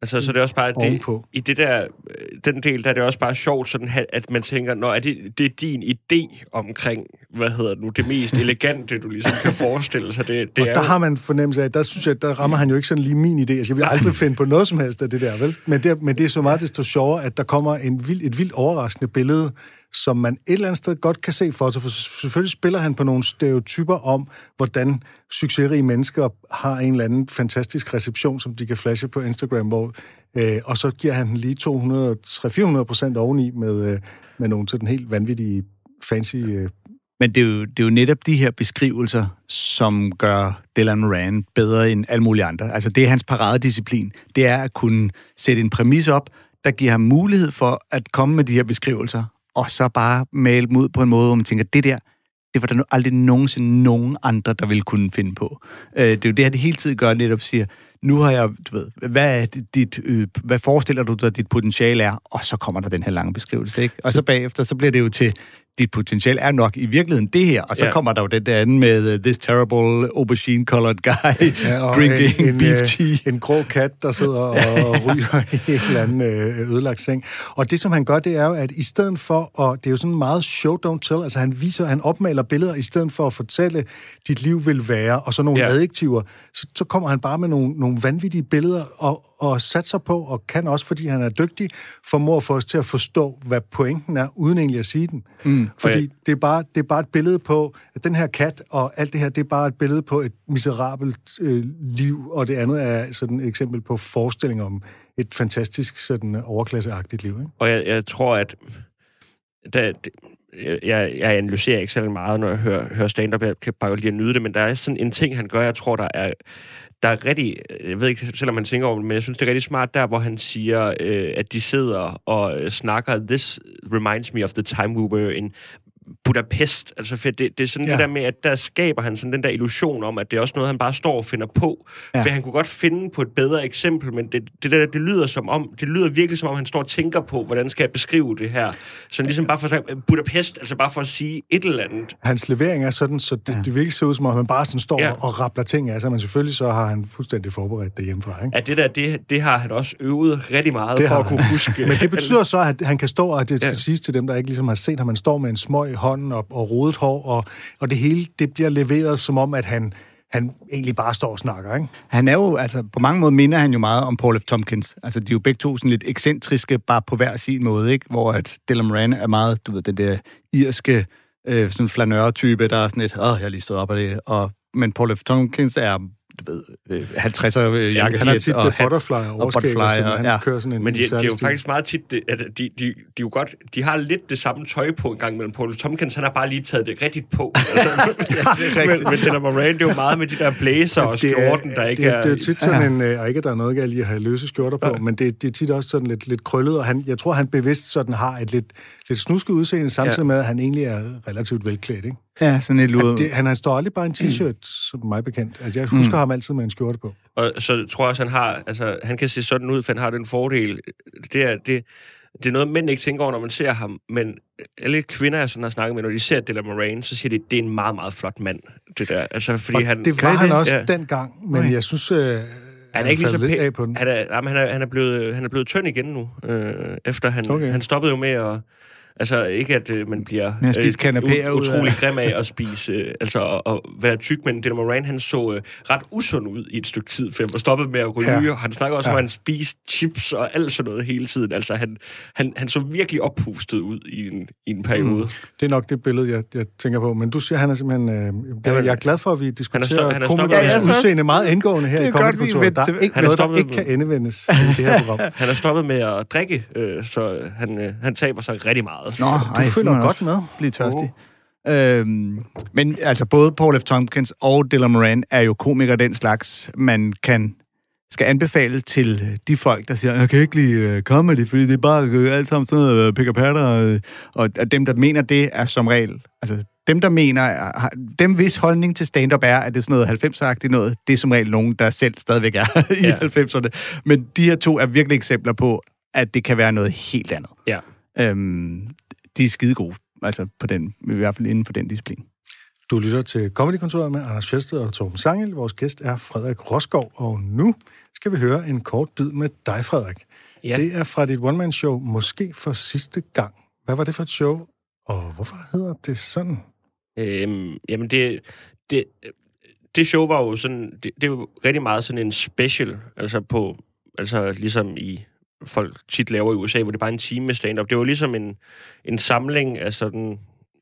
Altså, så det er også bare, det, ovenpå. i det der, øh, den del, der er det også bare sjovt, sådan, at man tænker, når er det, det er din idé omkring, hvad hedder det nu, det mest elegante, du ligesom kan forestille sig. Det, det og er der jo- har man fornemmelse af, der synes jeg, der rammer han jo ikke sådan lige min idé. Altså, jeg vil aldrig finde på noget som helst af det der, vel? Men det, men det er så meget desto sjovere, at der kommer en vild, et vildt overraskende billede, som man et eller andet sted godt kan se for sig. For selvfølgelig spiller han på nogle stereotyper om, hvordan succesrige mennesker har en eller anden fantastisk reception, som de kan flashe på Instagram, hvor, øh, og så giver han lige 200-400 procent oveni med, øh, med nogle sådan helt vanvittige, fancy øh, Men det er, jo, det er jo netop de her beskrivelser, som gør Dylan Moran bedre end alle mulige andre. Altså det er hans paradedisciplin. Det er at kunne sætte en præmis op, der giver ham mulighed for at komme med de her beskrivelser, og så bare male dem ud på en måde, hvor man tænker, det der, det var der nu aldrig nogensinde nogen andre, der ville kunne finde på. Øh, det er jo det han hele tiden gør, netop siger, nu har jeg, du ved, hvad, er dit, øh, hvad forestiller du dig, dit potentiale er? Og så kommer der den her lange beskrivelse, ikke? Og så bagefter, så bliver det jo til, dit potentiale er nok i virkeligheden det her, og så Ja. kommer der jo den der anden med uh, this terrible aubergine-colored guy Ja, og drinking en, en, beef øh, tea. En grå kat, der sidder og ryger i en eller anden øh, ødelagt seng. Og det, som han gør, det er jo, at i stedet for, og det er jo sådan meget show don't tell, altså han viser, han opmaler billeder, i stedet for at fortælle, dit liv vil være, og så nogle Ja. ja. adjektiver, så, så kommer han bare med nogle, nogle vanvittige billeder, og, og satser på, og kan også, fordi han er dygtig, formår få os til at forstå, hvad pointen er, uden egentlig at sige den. Mm. Fordi jeg- det er, bare, det er bare et billede på, at den her kat og alt det her, det er bare et billede på et miserabelt øh, liv, og det andet er sådan et eksempel på forestilling om et fantastisk sådan overklasseagtigt liv. Ikke? Og jeg, jeg tror, at da, det, jeg, jeg analyserer ikke særlig meget, når jeg hører, hører stand-up. Jeg kan bare at nyde det, men der er sådan en ting, han gør, jeg tror, der er, der er rigtig... Jeg ved ikke, selvom han tænker over det, men jeg synes, det er rigtig smart der, hvor han siger, øh, at de sidder og øh, snakker, this reminds me of the time we were in Budapest. Altså, for det, det er sådan ja. Ja. det der med, at der skaber han sådan den der illusion om, at det er også noget, han bare står og finder på. Ja. Ja. For han kunne godt finde på et bedre eksempel, men det, det, der, det lyder som om, det lyder virkelig som om, han står og tænker på, hvordan skal jeg beskrive det her. Så ligesom bare for at sige, Budapest, altså bare for at sige et eller andet. Hans levering er sådan, så det, ja. det virkelig ser ud som om, han bare sådan står Ja. ja. og rappler ting af sig, men selvfølgelig så har han fuldstændig forberedt det hjemmefra. Ikke? At det der, det, det har han også øvet rigtig meget Det for at kunne huske. Men det betyder så, at han kan stå, og det skal Ja. ja. siges til dem, der ikke ligesom har set ham, han står med en smøg i hånden og, og rodet hår, og, og det hele det bliver leveret som om, at han, han egentlig bare står og snakker. Ikke? Han er jo, altså på mange måder minder han jo meget om Paul F. Tompkins. Altså de er jo begge to sådan lidt ekscentriske, bare på hver sin måde, ikke? Hvor at Dylan Moran er meget, du ved, den der irske, øh, sådan flanør-type, der er sådan lidt, åh, jeg har lige stået op af det. Og, men Paul F. Tompkins er, du ved, øh, 50'er øh, jakkesæt Han har tit og det hat. butterfly og overskæg, butterfly, og sådan, han ja. kører sådan en Men de, en de er jo faktisk meget tit, det- at de, de, de, er jo godt, de har lidt det samme tøj på en gang mellem Paul Tompkins, han har bare lige taget det rigtigt på. Altså, men, men Dylan Moran, det er jo meget med de der blazer og Det skjorten, der ikke det, er... Det er jo tit sådan en, øh, og ikke at der er noget galt i at have løse skjorter på, men det, det er tit også sådan lidt, lidt krøllet, og han, jeg tror, han bevidst sådan har et lidt, lidt snusket udseende, samtidig Ja. med, at han egentlig er relativt velklædt. Ikke? Ja, sådan et lur. Det, han, han står aldrig bare en t-shirt, som mig bekendt. Altså, jeg husker mm. ham altid med en skjorte på. Og så tror jeg også, han har, altså, han kan se sådan ud, for han har den fordel. Det er, det, det er noget, mænd ikke tænker over, når man ser ham, men alle kvinder, jeg sådan har snakket med, når de ser Dylan Moran, så siger de, det er en meget, meget flot mand, det der. Altså, fordi Og han, det var han det? også Ja. dengang, men Okay. jeg synes... Øh, Han er ikke lige så pæn. af på den. Han er, jamen, han, er, han, er blevet, han er blevet tynd igen nu, øh, efter han, okay. han stoppede jo med at... Altså ikke, at øh, man bliver at spise kanapéer ud af- utrolig grim af at spise, øh, altså at, at være tyk, men Dylan Moran, han så øh, ret usund ud i et stykke tid, for han var stoppet med at ryge, Ja. og han snakker også Ja. om, at han spiste chips og alt sådan noget hele tiden. Altså han, han, han så virkelig oppustet ud i en, i en periode. Mm. Det er nok det billede, jeg, jeg tænker på. Men du siger, han er simpelthen... Øh, jeg, jeg er glad for, at vi diskuterer er komikernes Ja, udseende meget indgående her det i er godt, vi Comedykontoret. Der er ikke Han er noget, der ikke med- kan endevendes i det her program. Han er stoppet med at drikke, øh, så han, øh, han taber sig rigtig meget. Nå, Du følger godt med. blive tørstig. Øhm, men altså, både Paul F. Tompkins og Dylan Moran er jo komikere den slags, man kan skal anbefale til de folk, der siger, jeg kan ikke lide uh, comedy, fordi det er bare uh, alt sammen sådan noget uh, pick og patter, uh, og, og dem, der mener det, er som regel, altså dem, der mener, er- har, dem hvis holdning til stand-up er, at det er sådan noget 90'er-agtigt noget, det er som regel nogen, der selv stadigvæk er i Ja. 90'erne. Men de her to er virkelig eksempler på, at det kan være noget helt andet. Ja. Øhm, de er skide gode, altså på den, i hvert fald inden for den disciplin. Du lytter til Comedykontoret med Anders Fjeldsted og Torben Sangel. Vores gæst er Frederik Roskov, og nu skal vi høre en kort bid med dig, Frederik. Ja. Det er fra dit one-man-show, måske for sidste gang. Hvad var det for et show, og hvorfor hedder det sådan? Øhm, jamen, det, det, det show var jo sådan... Det, det jo rigtig meget sådan en special, altså på... Altså ligesom i folk tit laver i USA, hvor det er bare en time med stand-up. Det var ligesom en, en samling af sådan...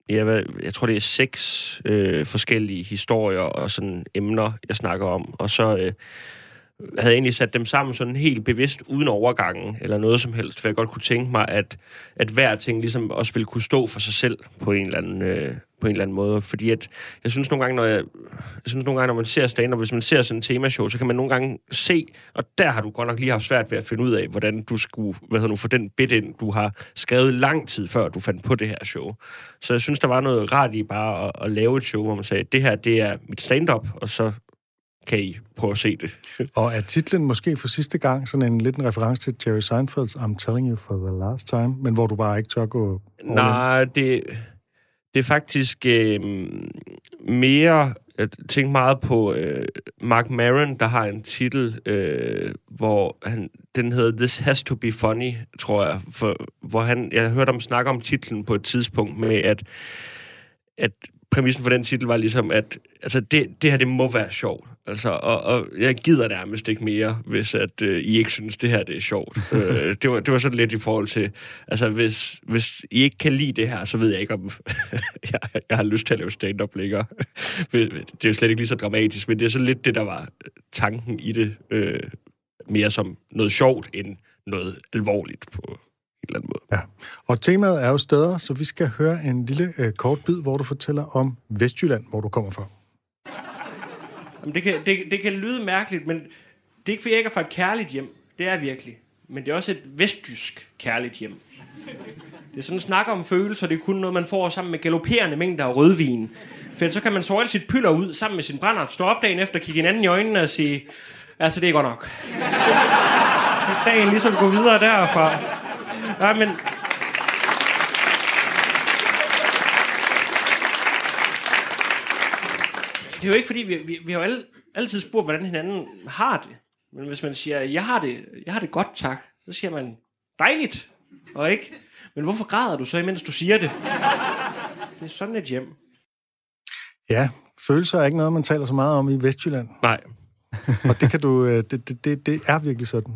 Ja, hvad, jeg tror, det er seks øh, forskellige historier og sådan emner, jeg snakker om. Og så øh, havde egentlig sat dem sammen sådan helt bevidst uden overgangen eller noget som helst, for jeg godt kunne tænke mig, at, at hver ting ligesom også ville kunne stå for sig selv på en eller anden, øh, på en eller anden måde. Fordi at, jeg synes nogle gange, når jeg, jeg synes nogle gange, når man ser stand hvis man ser sådan en temashow, så kan man nogle gange se, og der har du godt nok lige haft svært ved at finde ud af, hvordan du skulle, hvad hedder nu, få den bit ind, du har skrevet lang tid før, du fandt på det her show. Så jeg synes, der var noget rart i bare at, at lave et show, hvor man sagde, det her, det er mit stand-up, og så kan I prøve at se det. Og er titlen måske for sidste gang sådan en lidt en reference til Jerry Seinfelds I'm telling you for the last time, men hvor du bare ikke tør gå? Nej, det, det er faktisk øh, mere... Jeg tænker meget på øh, Mark Maron, der har en titel, øh, hvor han, den hedder This Has to Be Funny, tror jeg. For, hvor han, jeg hørte ham snakke om titlen på et tidspunkt med, at, at præmissen for den titel var ligesom, at altså det, det her, det må være sjovt. Altså, og, og jeg gider nærmest ikke mere, hvis at, øh, I ikke synes, det her det er sjovt. øh, det, var, det var sådan lidt i forhold til, altså hvis, hvis I ikke kan lide det her, så ved jeg ikke, om jeg, jeg har lyst til at lave stand-up længere. det er jo slet ikke lige så dramatisk, men det er sådan lidt det, der var tanken i det. Øh, mere som noget sjovt, end noget alvorligt på eller anden måde. Ja. Og temaet er jo steder, så vi skal høre en lille øh, kort bid, hvor du fortæller om Vestjylland, hvor du kommer fra. Jamen, det, kan, det, det kan lyde mærkeligt, men det er ikke, fordi jeg ikke er fra et kærligt hjem. Det er virkelig. Men det er også et vestjysk kærligt hjem. Det er sådan en snak om følelser. Det er kun noget, man får sammen med galopperende mængder af rødvin. For så kan man så alt sit pyller ud sammen med sin brænder, stå op dagen efter, kigge hinanden i øjnene og sige, altså det er godt nok. Så kan dagen ligesom gå videre derfra. Nej, men det er jo ikke fordi, vi, vi, vi har jo alle, altid spurgt, hvordan hinanden har det. Men hvis man siger, jeg har det, jeg har det godt, tak, så siger man, dejligt, og ikke, men hvorfor græder du så, imens du siger det? Det er sådan et hjem. Ja, følelser er ikke noget, man taler så meget om i Vestjylland. Nej. Og det kan du, øh, det, det, det, det er virkelig sådan.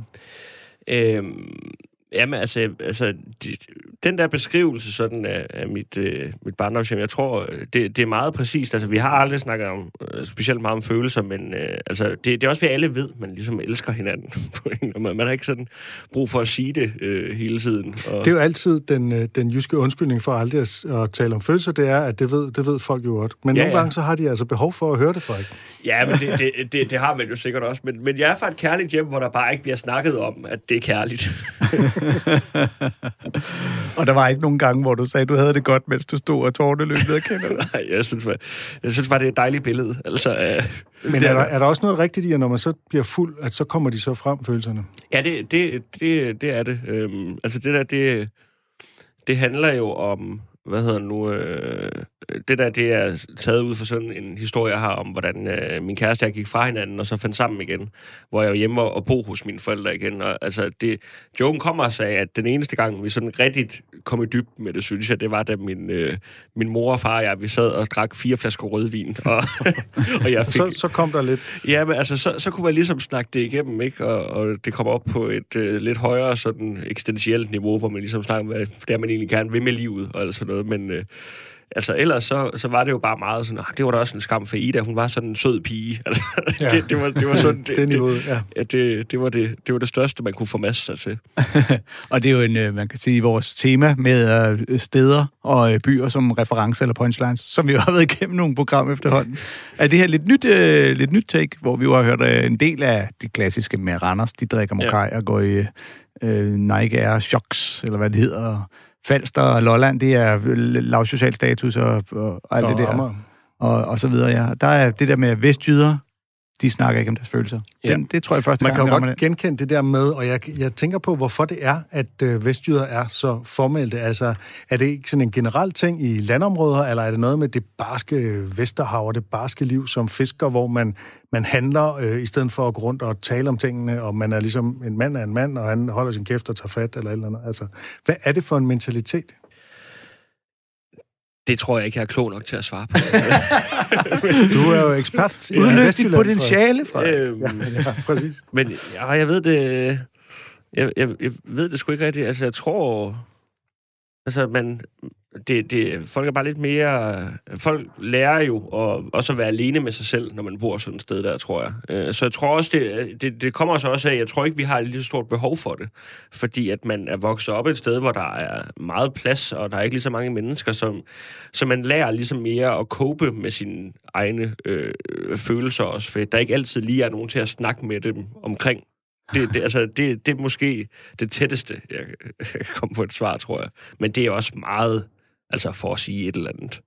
Øhm, jamen, altså, altså de, den der beskrivelse sådan af, af mit, øh, mit barndomshjem, jeg tror, øh, det, det er meget præcist. Altså, vi har aldrig snakket om, øh, specielt meget om følelser, men øh, altså, det, det er også, hvad alle ved, man ligesom elsker hinanden. på en eller måde. man har ikke sådan brug for at sige det øh, hele tiden. Og, Det er jo altid den, øh, den jyske undskyldning for aldrig at, at tale om følelser, det er, at det ved, det ved folk jo godt. Men Ja, nogle ja. gange så har de altså behov for at høre det, Frederik. Ja, men det, det, det, det har man jo sikkert også. Men, men jeg er fra et kærligt hjem, hvor der bare ikke bliver snakket om, at det er kærligt. Og der var ikke nogen gange, hvor du sagde, at du havde det godt, mens du stod og tårne løb ned ad kinderne. Nej, jeg synes, bare, jeg synes bare, det er et dejligt billede. Altså, øh, Men er der, er der også noget rigtigt i, at når man så bliver fuld, at så kommer de så frem, følelserne? Ja, det, det, det, det er det. Øhm, altså det der, det, det handler jo om, hvad hedder nu, øh, det der, det er taget ud fra sådan en historie, jeg har om, hvordan øh, min kæreste jeg gik fra hinanden, og så fandt sammen igen, hvor jeg var hjemme og, bo hos mine forældre igen. Og, altså, det, joken kommer og sagde, at den eneste gang, vi sådan rigtig kom i dybden med det, synes jeg, det var, da min, øh, min mor og far og jeg, vi sad og drak fire flasker rødvin, og, og jeg fik... Så, så kom der lidt... Ja, men altså, så, så kunne man ligesom snakke det igennem, ikke? Og, og det kommer op på et øh, lidt højere sådan eksistentielt niveau, hvor man ligesom snakker om, hvad det er, man egentlig gerne vil med livet, og sådan noget, men... Øh, altså, ellers så, så var det jo bare meget sådan, ah, det var da også en skam for Ida, hun var sådan en sød pige. Altså, Ja. det, det, var, det var sådan... Det er niveauet, ja. ja det, det, var det, det var det største, man kunne få masser til. og det er jo en, øh, man kan sige, vores tema med øh, steder og øh, byer som reference eller punchlines, som vi jo har været igennem nogle program efterhånden. Er det her lidt nyt, øh, lidt nyt take, hvor vi jo har hørt øh, en del af det klassiske med Randers, de drikker mokai og går i øh, Nike Air Shocks, eller hvad det hedder, Falster og Lolland, det er lavsocial status og, og alt Og det der. Amager. Og, og så videre, ja. Der er det der med vestjyder, de snakker ikke om deres følelser. Ja. Den, det tror jeg første Man gang, kan jo godt genkende det der med, og jeg, jeg tænker på, hvorfor det er, at øh, vestjyder er så formelte. Altså, er det ikke sådan en generel ting i landområder, eller er det noget med det barske Vesterhav og det barske liv som fisker, hvor man, man handler øh, i stedet for at gå rundt og tale om tingene, og man er ligesom en mand er en mand, og han holder sin kæft og tager fat, eller eller andet. Altså, hvad er det for en mentalitet? Det tror jeg ikke, jeg er klog nok til at svare på. Du er jo ekspert i Udløs dit potentiale, Frederik. øhm, Ja, præcis. Men ja, jeg ved det... Jeg, jeg, jeg ved det sgu ikke rigtigt. Altså, jeg tror... Altså, man... Det, det, folk er bare lidt mere... Folk lærer jo at, også at være alene med sig selv, når man bor sådan et sted der, tror jeg. Øh, så jeg tror også, det, det, det kommer så også af, jeg tror ikke, vi har et lige så stort behov for det. Fordi at man er vokset op et sted, hvor der er meget plads, og der er ikke lige så mange mennesker, som, så man lærer ligesom mere at cope med sine egne øh, følelser også, for der ikke altid lige er nogen til at snakke med dem omkring. Det, det, altså, det, det er måske det tætteste, jeg kan komme på et svar, tror jeg. Men det er også meget, altså for at sige et eller andet.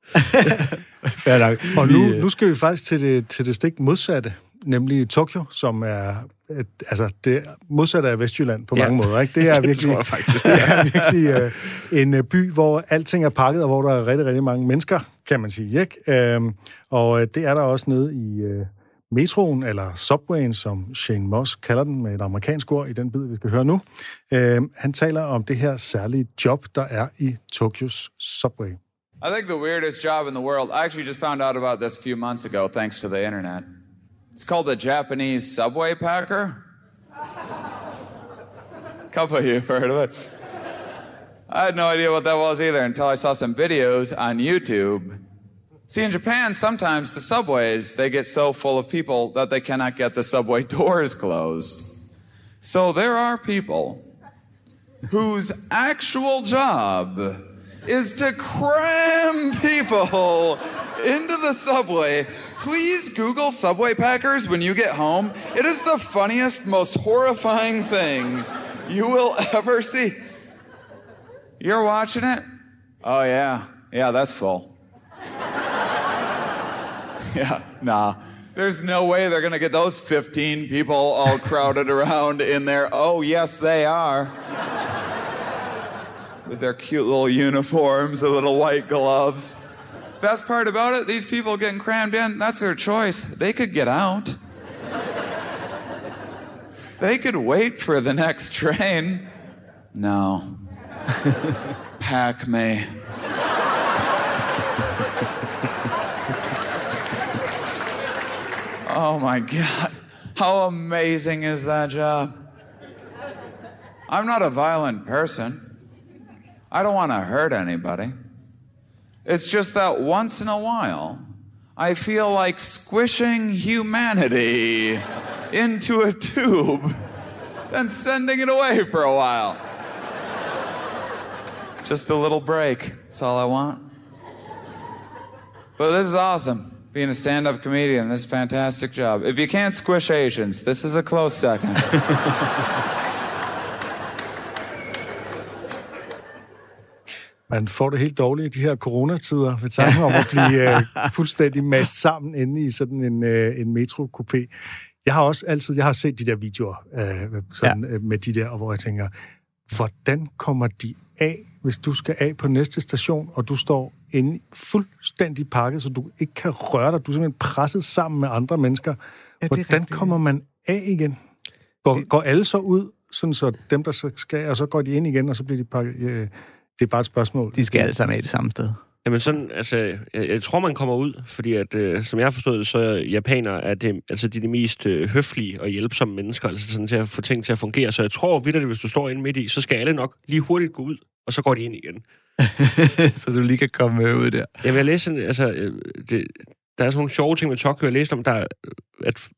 Fair nok. Og nu, øh, nu skal vi faktisk til det, til det stik modsatte, nemlig Tokyo, som er et, altså det modsatte af Vestjylland på Ja. mange måder. Ikke? Det er Det virkelig, jeg faktisk, det er virkelig øh, en øh, by, hvor alting er pakket, og hvor der er rigtig, rigtig mange mennesker, kan man sige. Ikke? Øhm, og øh, det er der også nede i øh, metroen, eller subwayen, som Shane Moss kalder den med et amerikansk ord i den bid, vi skal høre nu. Øh, han taler om det her særlige job, der er i Tokyos subway. I think the weirdest job in the world, I actually just found out about this a few months ago thanks to the internet. It's called the Japanese subway packer. Couple of you have heard of it. I had no idea what that was either until I saw some videos on YouTube. See, in Japan, sometimes the subways, they get so full of people that they cannot get the subway doors closed. So there are people whose actual job is to cram people into the subway. Please Google subway packers when you get home. It is the funniest, most horrifying thing you will ever see. You're watching it? Oh, yeah. Yeah, that's full. yeah, nah. There's no way they're going to get those 15 people all crowded around in there. Oh, yes, they are with their cute little uniforms, the little white gloves. Best part about it, these people getting crammed in, that's their choice. They could get out. they could wait for the next train. No. Pack me. Oh my God. How amazing is that job? I'm not a violent person. I don't want to hurt anybody. It's just that once in a while, I feel like squishing humanity into a tube and sending it away for a while. Just a little break. That's all I want. But this is awesome. Being a stand up comedian, this is a fantastic job. If you can't squish Asians, this is a close second. Man får det helt dårligt i de her coronatider ved tanken om at blive øh, fuldstændig mast sammen inde i sådan en, øh, en metro-coupé. Jeg har også altid jeg har set de der videoer øh, sådan, ja. øh, med de der, og hvor jeg tænker, hvordan kommer de af, hvis du skal af på næste station, og du står inde fuldstændig pakket, så du ikke kan røre dig. Du er simpelthen presset sammen med andre mennesker. er hvordan rigtigt. kommer man af igen? Går, går alle så ud, sådan så dem, der så skal, og så går de ind igen, og så bliver de pakket... Øh, det er bare et spørgsmål. De skal alle sammen af det samme sted. Jamen sådan, altså, jeg, jeg tror, man kommer ud, fordi at, øh, som jeg har forstået det, så er japanere er det, altså, de er de mest øh, høflige og hjælpsomme mennesker, altså sådan til at få ting til at fungere. Så jeg tror vidderligt, hvis du står inde midt i, så skal alle nok lige hurtigt gå ud, og så går de ind igen. så du lige kan komme øh, ud der. Jamen, jeg læste sådan, altså, øh, det, der er sådan nogle sjove ting med Tokyo. Jeg læste om, der, er, at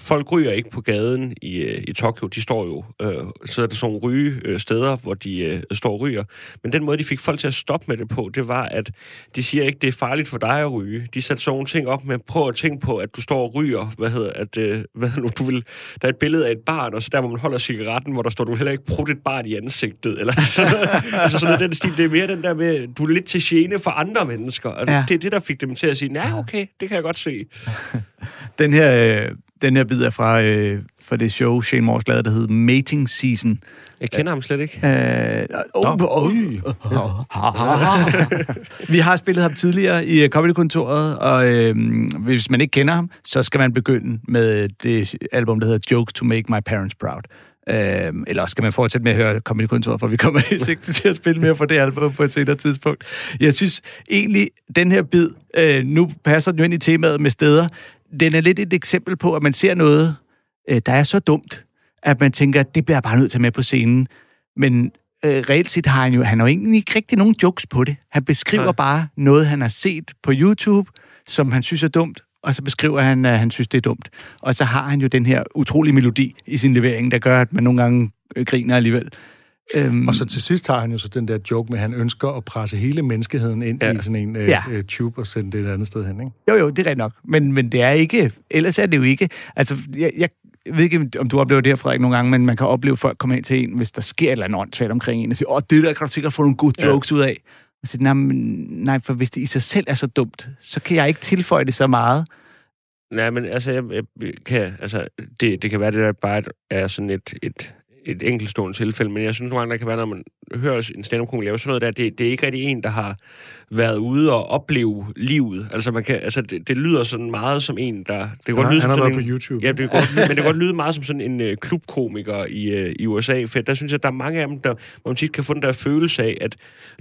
folk ryger ikke på gaden i, øh, i Tokyo. De står jo, øh, så er der sådan nogle ryge øh, steder, hvor de øh, står og ryger. Men den måde, de fik folk til at stoppe med det på, det var, at de siger ikke, det er farligt for dig at ryge. De satte sådan nogle ting op med, prøv at tænke på, at du står og ryger. Hvad hedder, at, øh, hvad nu, du vil, der er et billede af et barn, og så der, hvor man holder cigaretten, hvor der står, du heller ikke prutte et barn i ansigtet. Eller sådan altså sådan noget, den stil. Det er mere den der med, du er lidt til gene for andre mennesker. Altså, ja. Det er det, der fik dem til at sige, nej, okay, det kan jeg godt se. Den her, øh, den her bid er fra, øh, fra det show, Shane Morse lavede, der hed Mating Season. Jeg kender ham slet ikke. Øh, oh, oh, ui. Vi har spillet ham tidligere i øh, Comedy-kontoret, og øh, hvis man ikke kender ham, så skal man begynde med det album, der hedder Jokes to Make My Parents Proud. Øh, eller skal man fortsætte med at høre Comedy-kontoret, for vi kommer i sigte til at spille mere for det album på et senere tidspunkt. Jeg synes egentlig, den her bid, øh, nu passer den jo ind i temaet med steder, den er lidt et eksempel på, at man ser noget, øh, der er så dumt, at man tænker, det bliver jeg bare nødt til med på scenen. Men øh, reelt set har han jo, han har jo egentlig ikke rigtig nogen jokes på det. Han beskriver Nej. bare noget, han har set på YouTube, som han synes er dumt, og så beskriver han, at han synes, det er dumt. Og så har han jo den her utrolige melodi i sin levering, der gør, at man nogle gange øh, griner alligevel. Øhm, Og så til sidst har han jo så den der joke med, at han ønsker at presse hele menneskeheden ind ja. Ja. i sådan en øh, Ja. ja. tube og sende det et andet sted hen, ikke? Jo, jo, det er rigtigt nok. Men, men det er ikke... Ellers er det jo ikke... Altså, jeg, jeg ved ikke, om du oplever det her, Frederik, nogle gange, men man kan opleve, at folk kommer ind til en, hvis der sker et eller andet åndssvagt omkring en, og siger, åh, det der kan du sikkert få nogle gode Ja. jokes ud af. Og så, nej, men, nej, for hvis det i sig selv er så dumt, så kan jeg ikke tilføje det så meget. Nej, men altså, jeg, jeg kan, altså det, det kan være, det der bare er sådan et, et, et enkeltstående tilfælde, men jeg synes nogle gange, der kan være, når man hører en stand-up lave sådan noget der, det, det er ikke rigtig en, der har været ude og opleve livet. Altså, man kan, altså det, det lyder sådan meget som en, der... Det kan Han, lyde han har været en, på YouTube. Ja, det kan godt, men det kan godt lyde meget som sådan en øh, klubkomiker i, øh, i USA, for der synes jeg, at der er mange af dem, der, hvor man tit kan få den der følelse af, at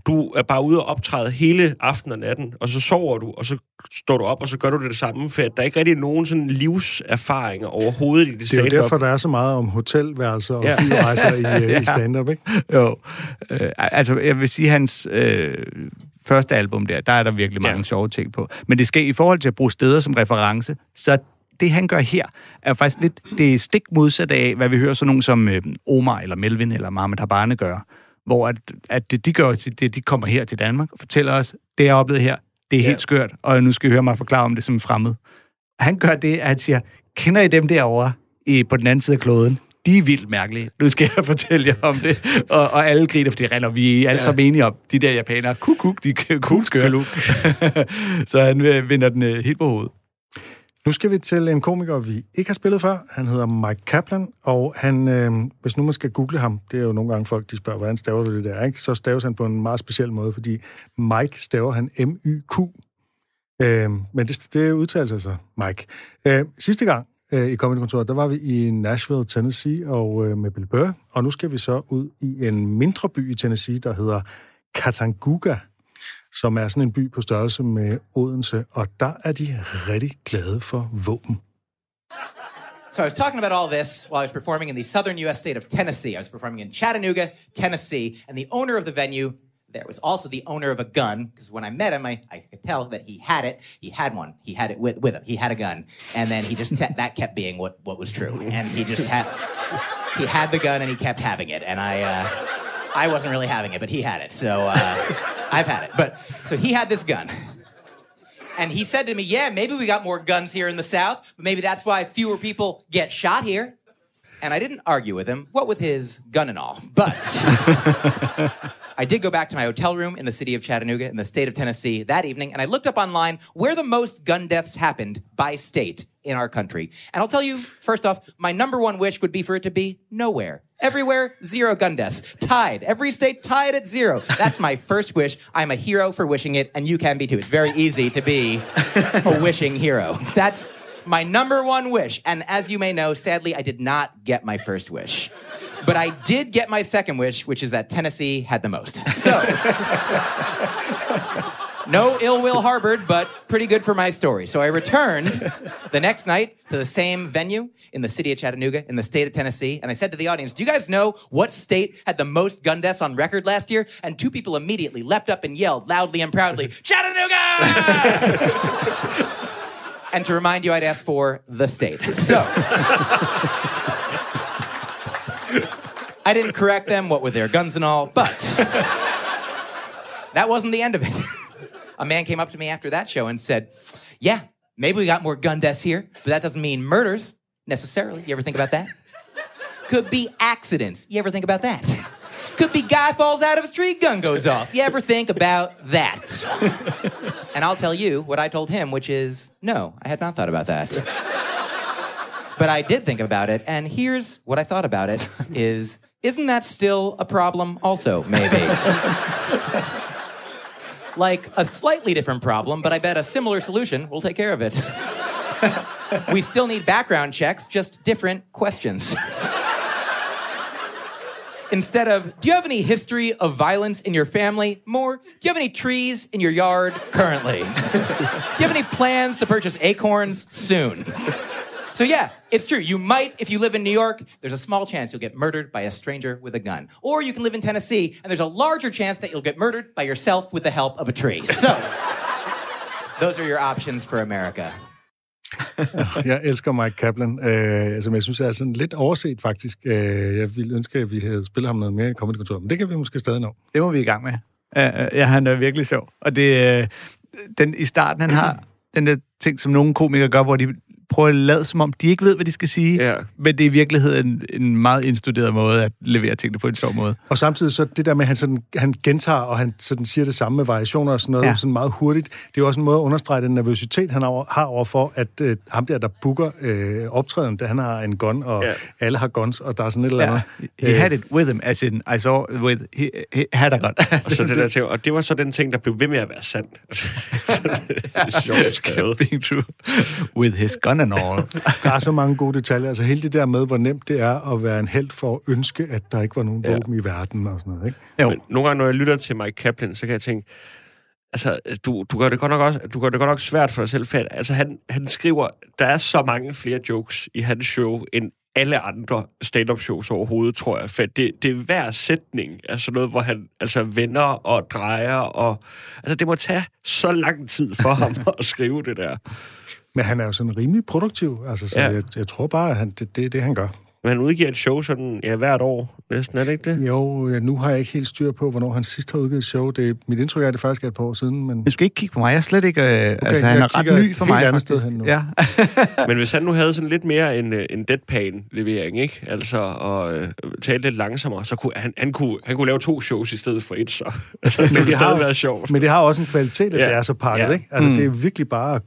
du er bare ude og optræde hele aftenen og natten, og så sover du, og så står du op, og så gør du det, det samme, for at der ikke rigtig er nogen sådan livserfaringer overhovedet i det Det er jo derfor, der er så meget om hotelværelser og Ja. flyrejser i, øh, i stand-up, ikke? Jo. Øh, altså, jeg vil sige, hans øh, første album der, der er der virkelig mange Ja. ja. sjove ting på. Men det skal i forhold til at bruge steder som reference, så det, han gør her, er faktisk lidt det er stik modsat af, hvad vi hører sådan nogen som øh, Omar eller Melvin eller Mohamed Habane gør. Hvor at, at det, de gør, det, de kommer her til Danmark og fortæller os, det jeg har oplevet her, det er Ja. helt skørt, og nu skal I høre mig forklare om det som fremmed. Han gør det, at han siger, kender I dem derovre i, på den anden side af kloden? De er vildt mærkelige. Nu skal jeg fortælle jer om det. Og, og alle griner, for det render vi er alle sammen enige om. De der japanere, kuk, kuk, de er cool skøre. Så han øh, vinder den øh, helt på hovedet. Nu skal vi til en komiker, vi ikke har spillet før. Han hedder Mike Kaplan, og han, øh, hvis nu man skal google ham, det er jo nogle gange folk, de spørger, hvordan staver du det der, ikke? Så staves han på en meget speciel måde, fordi Mike staver han M-Y-Q. Øh, men det, det udtaler sig Mike. Øh, sidste gang øh, i Comedy Kontoret, der var vi i Nashville, Tennessee, og øh, med Bill Burr, og nu skal vi så ud i en mindre by i Tennessee, der hedder Katanguga, som er sådan en by på størrelse med Odense, og der er de rigtig glade for våben. So I was talking about all this while I was performing in the southern U.S. state of Tennessee. I was performing in Chattanooga, Tennessee, and the owner of the venue there was also the owner of a gun because when I met him, I, I could tell that he had it. He had one. He had it with, with him. He had a gun, and then he just kept, that kept being what what was true, and he just had he had the gun and he kept having it, and I. Uh, I wasn't really having it, but he had it. So uh, I've had it. But so he had this gun. And he said to me, Yeah, maybe we got more guns here in the South, but maybe that's why fewer people get shot here. And I didn't argue with him, what with his gun and all. But I did go back to my hotel room in the city of Chattanooga in the state of Tennessee that evening, and I looked up online where the most gun deaths happened by state in our country. And I'll tell you, first off, my number one wish would be for it to be nowhere. Everywhere, zero gun deaths. Tied. Every state tied at zero. That's my first wish. I'm a hero for wishing it, and you can be too. It's very easy to be a wishing hero. That's my number one wish. And as you may know, sadly, I did not get my first wish. But I did get my second wish, which is that Tennessee had the most. So, no ill will harbored, but pretty good for my story. So I returned the next night to the same venue in the city of Chattanooga in the state of Tennessee. And I said to the audience, Do you guys know what state had the most gun deaths on record last year? And two people immediately leapt up and yelled loudly and proudly, Chattanooga! and to remind you, I'd ask for the state. So. I didn't correct them, what with their guns and all, but that wasn't the end of it. A man came up to me after that show and said, Yeah, maybe we got more gun deaths here, but that doesn't mean murders necessarily. You ever think about that? Could be accidents. You ever think about that? Could be guy falls out of a tree, gun goes off. You ever think about that? And I'll tell you what I told him, which is no, I had not thought about that. But I did think about it, and here's what I thought about it is isn't that still a problem also, maybe? like a slightly different problem, but I bet a similar solution will take care of it. we still need background checks, just different questions. Instead of, do you have any history of violence in your family? More, do you have any trees in your yard currently? do you have any plans to purchase acorns soon? So yeah, it's true. You might, if you live in New York, there's a small chance you'll get murdered by a stranger with a gun. Or you can live in Tennessee, and there's a larger chance that you'll get murdered by yourself with the help of a tree. So, those are your options for America. Jeg elsker Mike Kaplan, øh, som jeg synes er sådan lidt overset faktisk. Øh, jeg ville ønske, at vi havde spillet ham noget mere i Comedy Kontor, men det kan vi måske stadig nå. Det må vi i gang med. Ja, ja han er virkelig sjov. Og det, øh, den, i starten, han har den der ting, som nogle komikere gør, hvor de prøver at lade som om, de ikke ved, hvad de skal sige, Ja. men det er i virkeligheden en, en meget indstuderet måde at levere tingene på en sjov måde. Og samtidig så det der med, at han, sådan, han gentager, og han sådan siger det samme med variationer og sådan noget, Ja. ja. sådan meget hurtigt. Det er jo også en måde at understrege den nervøsitet, han har har overfor, at øh, ham der, der booker øh, optræden, da han har en gun, og Ja. ja. alle har guns, og der er sådan et eller Ja. andet. He had it with him, as in, I saw it with, he, he had a gun. Og, så det der ting, og det var så den ting, der blev ved med at være sandt. det er sjovt skrevet. Being true. With his gun and all. Der er så mange gode detaljer. Altså hele det der med, hvor nemt det er at være en held for at ønske, at der ikke var nogen Ja. våben i verden og sådan noget, ikke? Jo. Men nogle gange, når jeg lytter til Mike Kaplan, så kan jeg tænke, altså, du, du, gør det godt nok også, du gør det godt nok svært for dig selv. For, altså, han, han skriver, der er så mange flere jokes i hans show, end alle andre stand-up shows overhovedet, tror jeg. For det, det er hver sætning, altså noget, hvor han altså vender og drejer, og altså, det må tage så lang tid for ham at skrive det der. Men han er jo sådan rimelig produktiv, altså, så Ja. ja. jeg, jeg tror bare, at han, det, det er det, han gør. Men han udgiver et show sådan, ja, hvert år næsten, er det ikke det? Jo, ja, nu har jeg ikke helt styr på, hvornår han sidst har udgivet et show. Det, mit indtryk er, at det faktisk er et par år siden, men... Du skal ikke kigge på mig. Jeg er slet ikke... Øh, okay, altså, han er ret ny for mig, andet faktisk. sted hen nu. Ja. Men hvis han nu havde sådan lidt mere en, øh, en deadpan-levering, ikke? Altså, og øh, tale lidt langsommere, så kunne han, han, kunne, han kunne lave to shows i stedet for et, så. Altså, det ville det har være sjovt. Men det har også en kvalitet, at ja. det er så pakket, Ja. ikke? Altså, Mm. det er virkelig bare...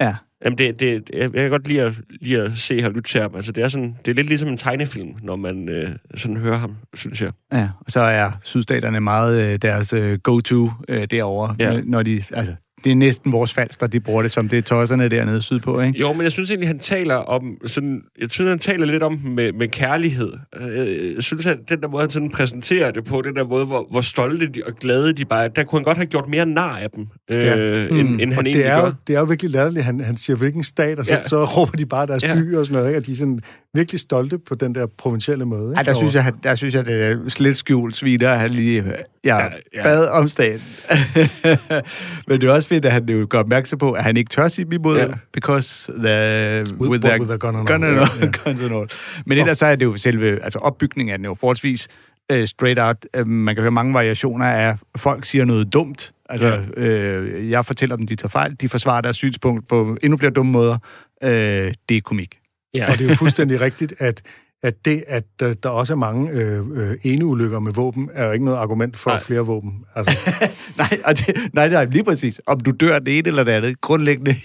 ja. Jamen, det, det, jeg kan godt lide at, lide at se og lytte til ham. Altså, det er, sådan, det er lidt ligesom en tegnefilm, når man øh, sådan hører ham, synes jeg. Ja, og så er sydstaterne meget øh, deres øh, go-to øh, derovre, ja. når de, altså, det er næsten vores falster, de bruger det som det er tosserne dernede sydpå, ikke? Jo, men jeg synes egentlig, han taler om sådan, jeg synes, han taler lidt om med, med kærlighed. Øh, Jeg synes, at den der måde, han sådan præsenterer det på, den der måde, hvor, hvor stolte de og glade de bare er, der kunne han godt have gjort mere nar af dem, øh, Ja. end, end han Og egentlig det er, gør. jo, det er jo virkelig latterligt. Han, han siger, hvilken stat, og så, Ja. så råber de bare deres Ja. by og sådan noget, ikke? Og de er sådan virkelig stolte på den der provincielle måde. Ikke? Ej, der synes, jeg, der synes jeg, det er slet skjult sviner, at han lige ja, Ja, ja, ja. bad om staten. Men det er også fedt, at han jo gør opmærksom på, at han ikke tør sige imod, ja. because the, With- with, their with the gun and gun and all, guns and all. Men ellers så er det jo selve, altså opbygningen af den jo forholdsvis uh, straight out. Uh, man kan høre mange variationer af, folk siger noget dumt. Altså, ja. øh, jeg fortæller dem, de tager fejl. De forsvarer deres synspunkt på endnu flere dumme måder. Øh, det er komik. Ja. Og det er jo fuldstændig rigtigt, at at det, at der, der også er mange øh, øh, eneulykker med våben, er jo ikke noget argument for Nej. flere våben. Altså, nej, og det, nej, nej, lige præcis. Om du dør det ene eller det andet, grundlæggende.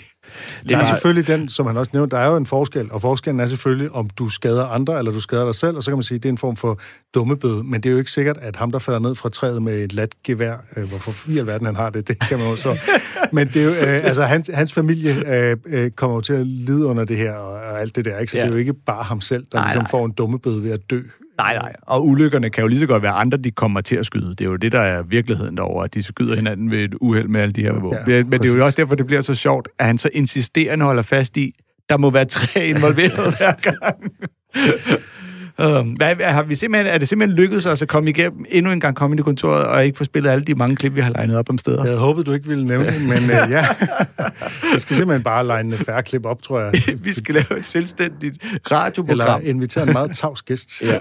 Det er var- selvfølgelig den, som han også nævnte, der er jo en forskel, og forskellen er selvfølgelig, om du skader andre, eller du skader dig selv, og så kan man sige, at det er en form for dummebøde, men det er jo ikke sikkert, at ham, der falder ned fra træet med et lat gevær, øh, hvorfor i alverden han har det, det kan man jo så... Men det er jo, øh, altså, hans, hans familie øh, øh, kommer jo til at lide under det her, og, og alt det der, ikke? Så Ja. det er jo ikke bare ham selv, der Nej, ligesom nej. får en dummebøde ved at dø. Nej, nej. Og ulykkerne kan jo lige så godt være andre, de kommer til at skyde. Det er jo det, der er virkeligheden derovre, at de skyder hinanden ved et uheld med alle de her våben. Ja, Men det er jo også derfor, det bliver så sjovt, at han så insisterende holder fast i, der må være tre involveret hver gang. Um, har vi simpelthen, er det simpelthen lykkedes os at komme igennem endnu en gang komme i kontoret og ikke få spillet alle de mange klip, vi har legnet op om steder? Jeg havde håbet, du ikke ville nævne det, men øh, ja. Jeg skal simpelthen bare line færre klip op, tror jeg. vi skal lave et selvstændigt Eller radioprogram. invitere en meget tavs gæst. Ja.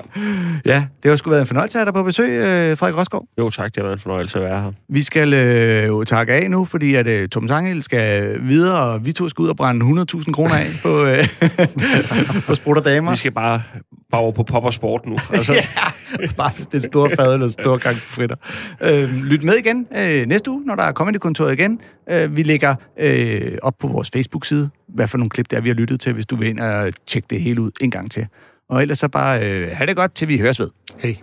Ja, det har sgu været en fornøjelse at have dig på besøg, øh, Frederik Rosgaard. Jo tak, det har været en fornøjelse at være her. Vi skal øh, jo takke af nu, fordi at øh, Tom Sangel skal videre, og vi to skal ud og brænde 100.000 kroner af på, øh, på sprut og damer. Vi skal bare, bare over på pop og sport nu. Altså, ja, bare det er en stor fad eller en stor gang fritter. Øh, lyt med igen øh, næste uge, når der er Comedy-kontoret igen. Øh, vi lægger øh, op på vores Facebook-side, hvad for nogle klip der vi har lyttet til, hvis du vil ind og tjekke det hele ud en gang til. Og ellers så bare øh, have det godt, til vi høres ved. Hey.